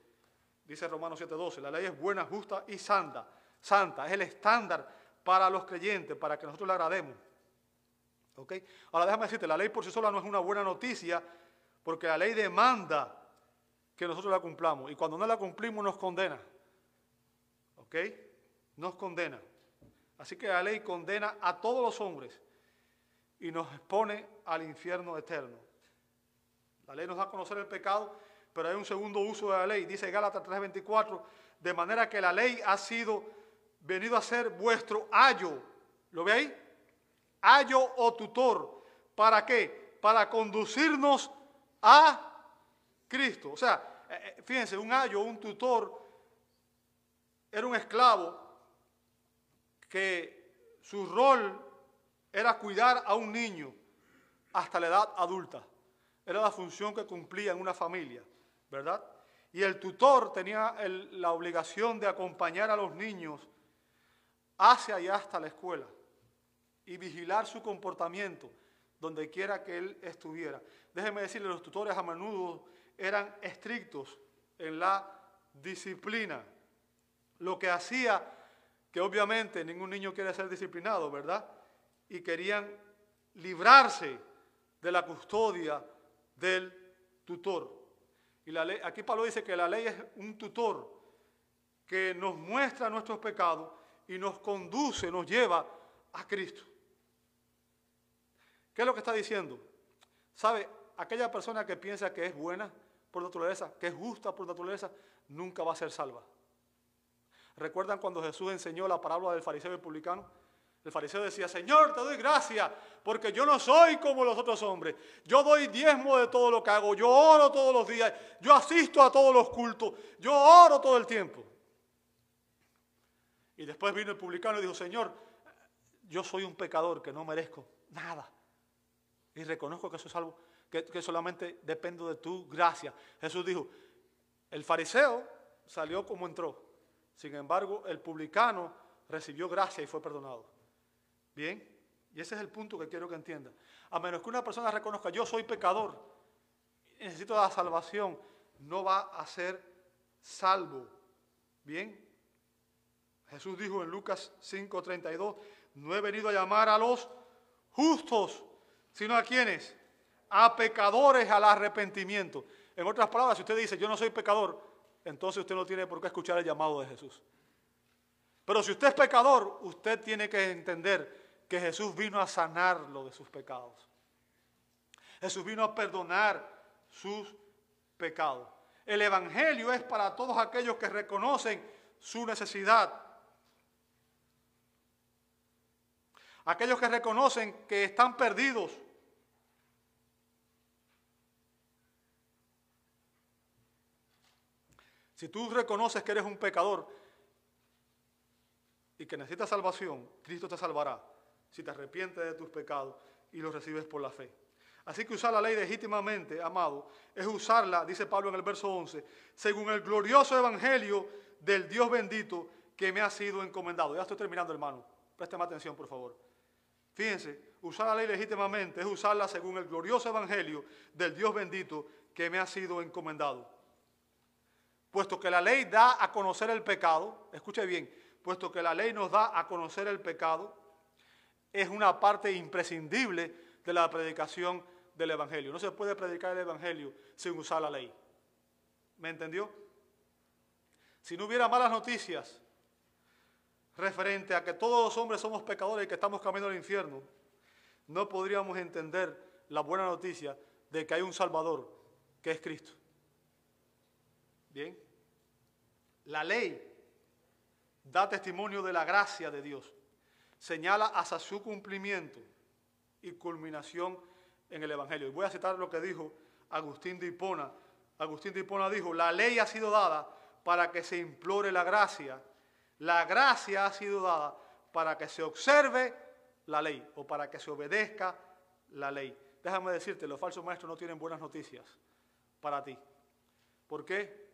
dice Romanos 7:12, la ley es buena, justa y santa. Santa, es el estándar para los creyentes, para que nosotros le agrademos. ¿Ok? Ahora déjame decirte, la ley por sí sola no es una buena noticia, porque la ley demanda que nosotros la cumplamos. Y cuando no la cumplimos nos condena. ¿Ok? Nos condena. Así que la ley condena a todos los hombres y nos expone al infierno eterno. La ley nos da a conocer el pecado pero hay un segundo uso de la ley. Dice Gálatas 3:24, de manera que la ley ha sido venido a ser vuestro ayo. ¿Lo ve ahí? Ayo o tutor. ¿Para qué? Para conducirnos a Cristo. O sea, eh, eh, fíjense, un ayo, un tutor, era un esclavo que su rol era cuidar a un niño hasta la edad adulta. Era la función que cumplía en una familia. ¿verdad? Y el tutor tenía la obligación de acompañar a los niños hacia y hasta la escuela y vigilar su comportamiento donde quiera que él estuviera. Déjenme decirle, los tutores a menudo eran estrictos en la disciplina, lo que hacía que obviamente ningún niño quiere ser disciplinado, ¿verdad? Y querían librarse de la custodia del tutor. Y la ley, aquí Pablo dice que la ley es un tutor que nos muestra nuestros pecados y nos conduce, nos lleva a Cristo. ¿Qué es lo que está diciendo? ¿Sabe? Aquella persona que piensa que es buena por naturaleza, que es justa por naturaleza, nunca va a ser salva. ¿Recuerdan cuando Jesús enseñó la parábola del fariseo y el publicano? El fariseo decía, Señor, te doy gracias, porque yo no soy como los otros hombres. Yo doy diezmo de todo lo que hago, yo oro todos los días, yo asisto a todos los cultos, yo oro todo el tiempo. Y después vino el publicano y dijo, Señor, yo soy un pecador que no merezco nada. Y reconozco que, soy salvo, que, solamente dependo de tu gracia. Jesús dijo, el fariseo salió como entró. Sin embargo, el publicano recibió gracia y fue perdonado. Bien, y ese es el punto que quiero que entiendan. A menos que una persona reconozca, yo soy pecador, necesito la salvación, no va a ser salvo. Bien, Jesús dijo en Lucas 5:32, no he venido a llamar a los justos, sino a quienes, a pecadores al arrepentimiento. En otras palabras, si usted dice, yo no soy pecador, entonces usted no tiene por qué escuchar el llamado de Jesús. Pero si usted es pecador, usted tiene que entender que Jesús vino a sanarlo de sus pecados. Jesús vino a perdonar sus pecados. El Evangelio es para todos aquellos que reconocen su necesidad. Aquellos que reconocen que están perdidos. Si tú reconoces que eres un pecador y que necesitas salvación, Cristo te salvará si te arrepientes de tus pecados y los recibes por la fe. Así que usar la ley legítimamente, amado, es usarla, dice Pablo en el verso 11, según el glorioso evangelio del Dios bendito que me ha sido encomendado. Ya estoy terminando, hermano. Présteme atención, por favor. Fíjense, usar la ley legítimamente es usarla según el glorioso evangelio del Dios bendito que me ha sido encomendado. Puesto que la ley da a conocer el pecado, escuche bien, puesto que la ley nos da a conocer el pecado, es una parte imprescindible de la predicación del Evangelio. No se puede predicar el Evangelio sin usar la ley. ¿Me entendió? Si no hubiera malas noticias referente a que todos los hombres somos pecadores y que estamos caminando al infierno, no podríamos entender la buena noticia de que hay un Salvador, que es Cristo. Bien, la ley da testimonio de la gracia de Dios señala hasta su cumplimiento y culminación en el Evangelio. Y voy a citar lo que dijo Agustín de Hipona. Agustín de Hipona dijo, la ley ha sido dada para que se implore la gracia. La gracia ha sido dada para que se observe la ley o para que se obedezca la ley. Déjame decirte, los falsos maestros no tienen buenas noticias para ti. ¿Por qué?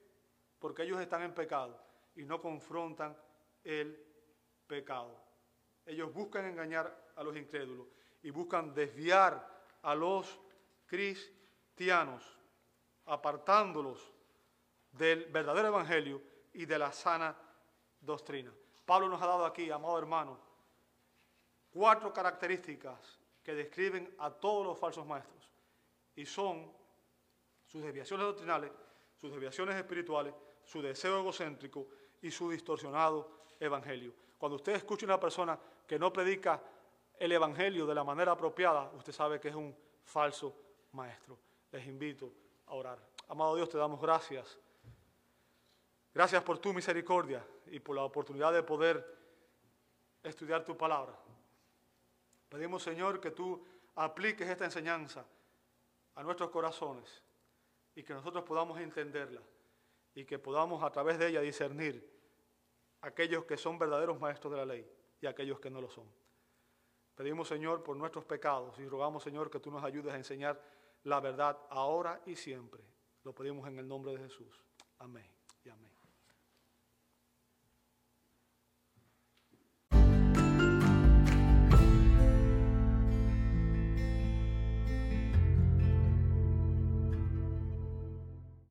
Porque ellos están en pecado y no confrontan el pecado. Ellos buscan engañar a los incrédulos y buscan desviar a los cristianos, apartándolos del verdadero evangelio y de la sana doctrina. Pablo nos ha dado aquí, amado hermano, cuatro características que describen a todos los falsos maestros y son sus desviaciones doctrinales, sus desviaciones espirituales, su deseo egocéntrico y su distorsionado evangelio. Cuando usted escucha a una persona que no predica el Evangelio de la manera apropiada, usted sabe que es un falso maestro. Les invito a orar. Amado Dios, te damos gracias. Gracias por tu misericordia y por la oportunidad de poder estudiar tu palabra. Pedimos, Señor, que tú apliques esta enseñanza a nuestros corazones y que nosotros podamos entenderla y que podamos a través de ella discernir aquellos que son verdaderos maestros de la ley y aquellos que no lo son. Pedimos, Señor, por nuestros pecados y rogamos, Señor, que tú nos ayudes a enseñar la verdad ahora y siempre. Lo pedimos en el nombre de Jesús. Amén.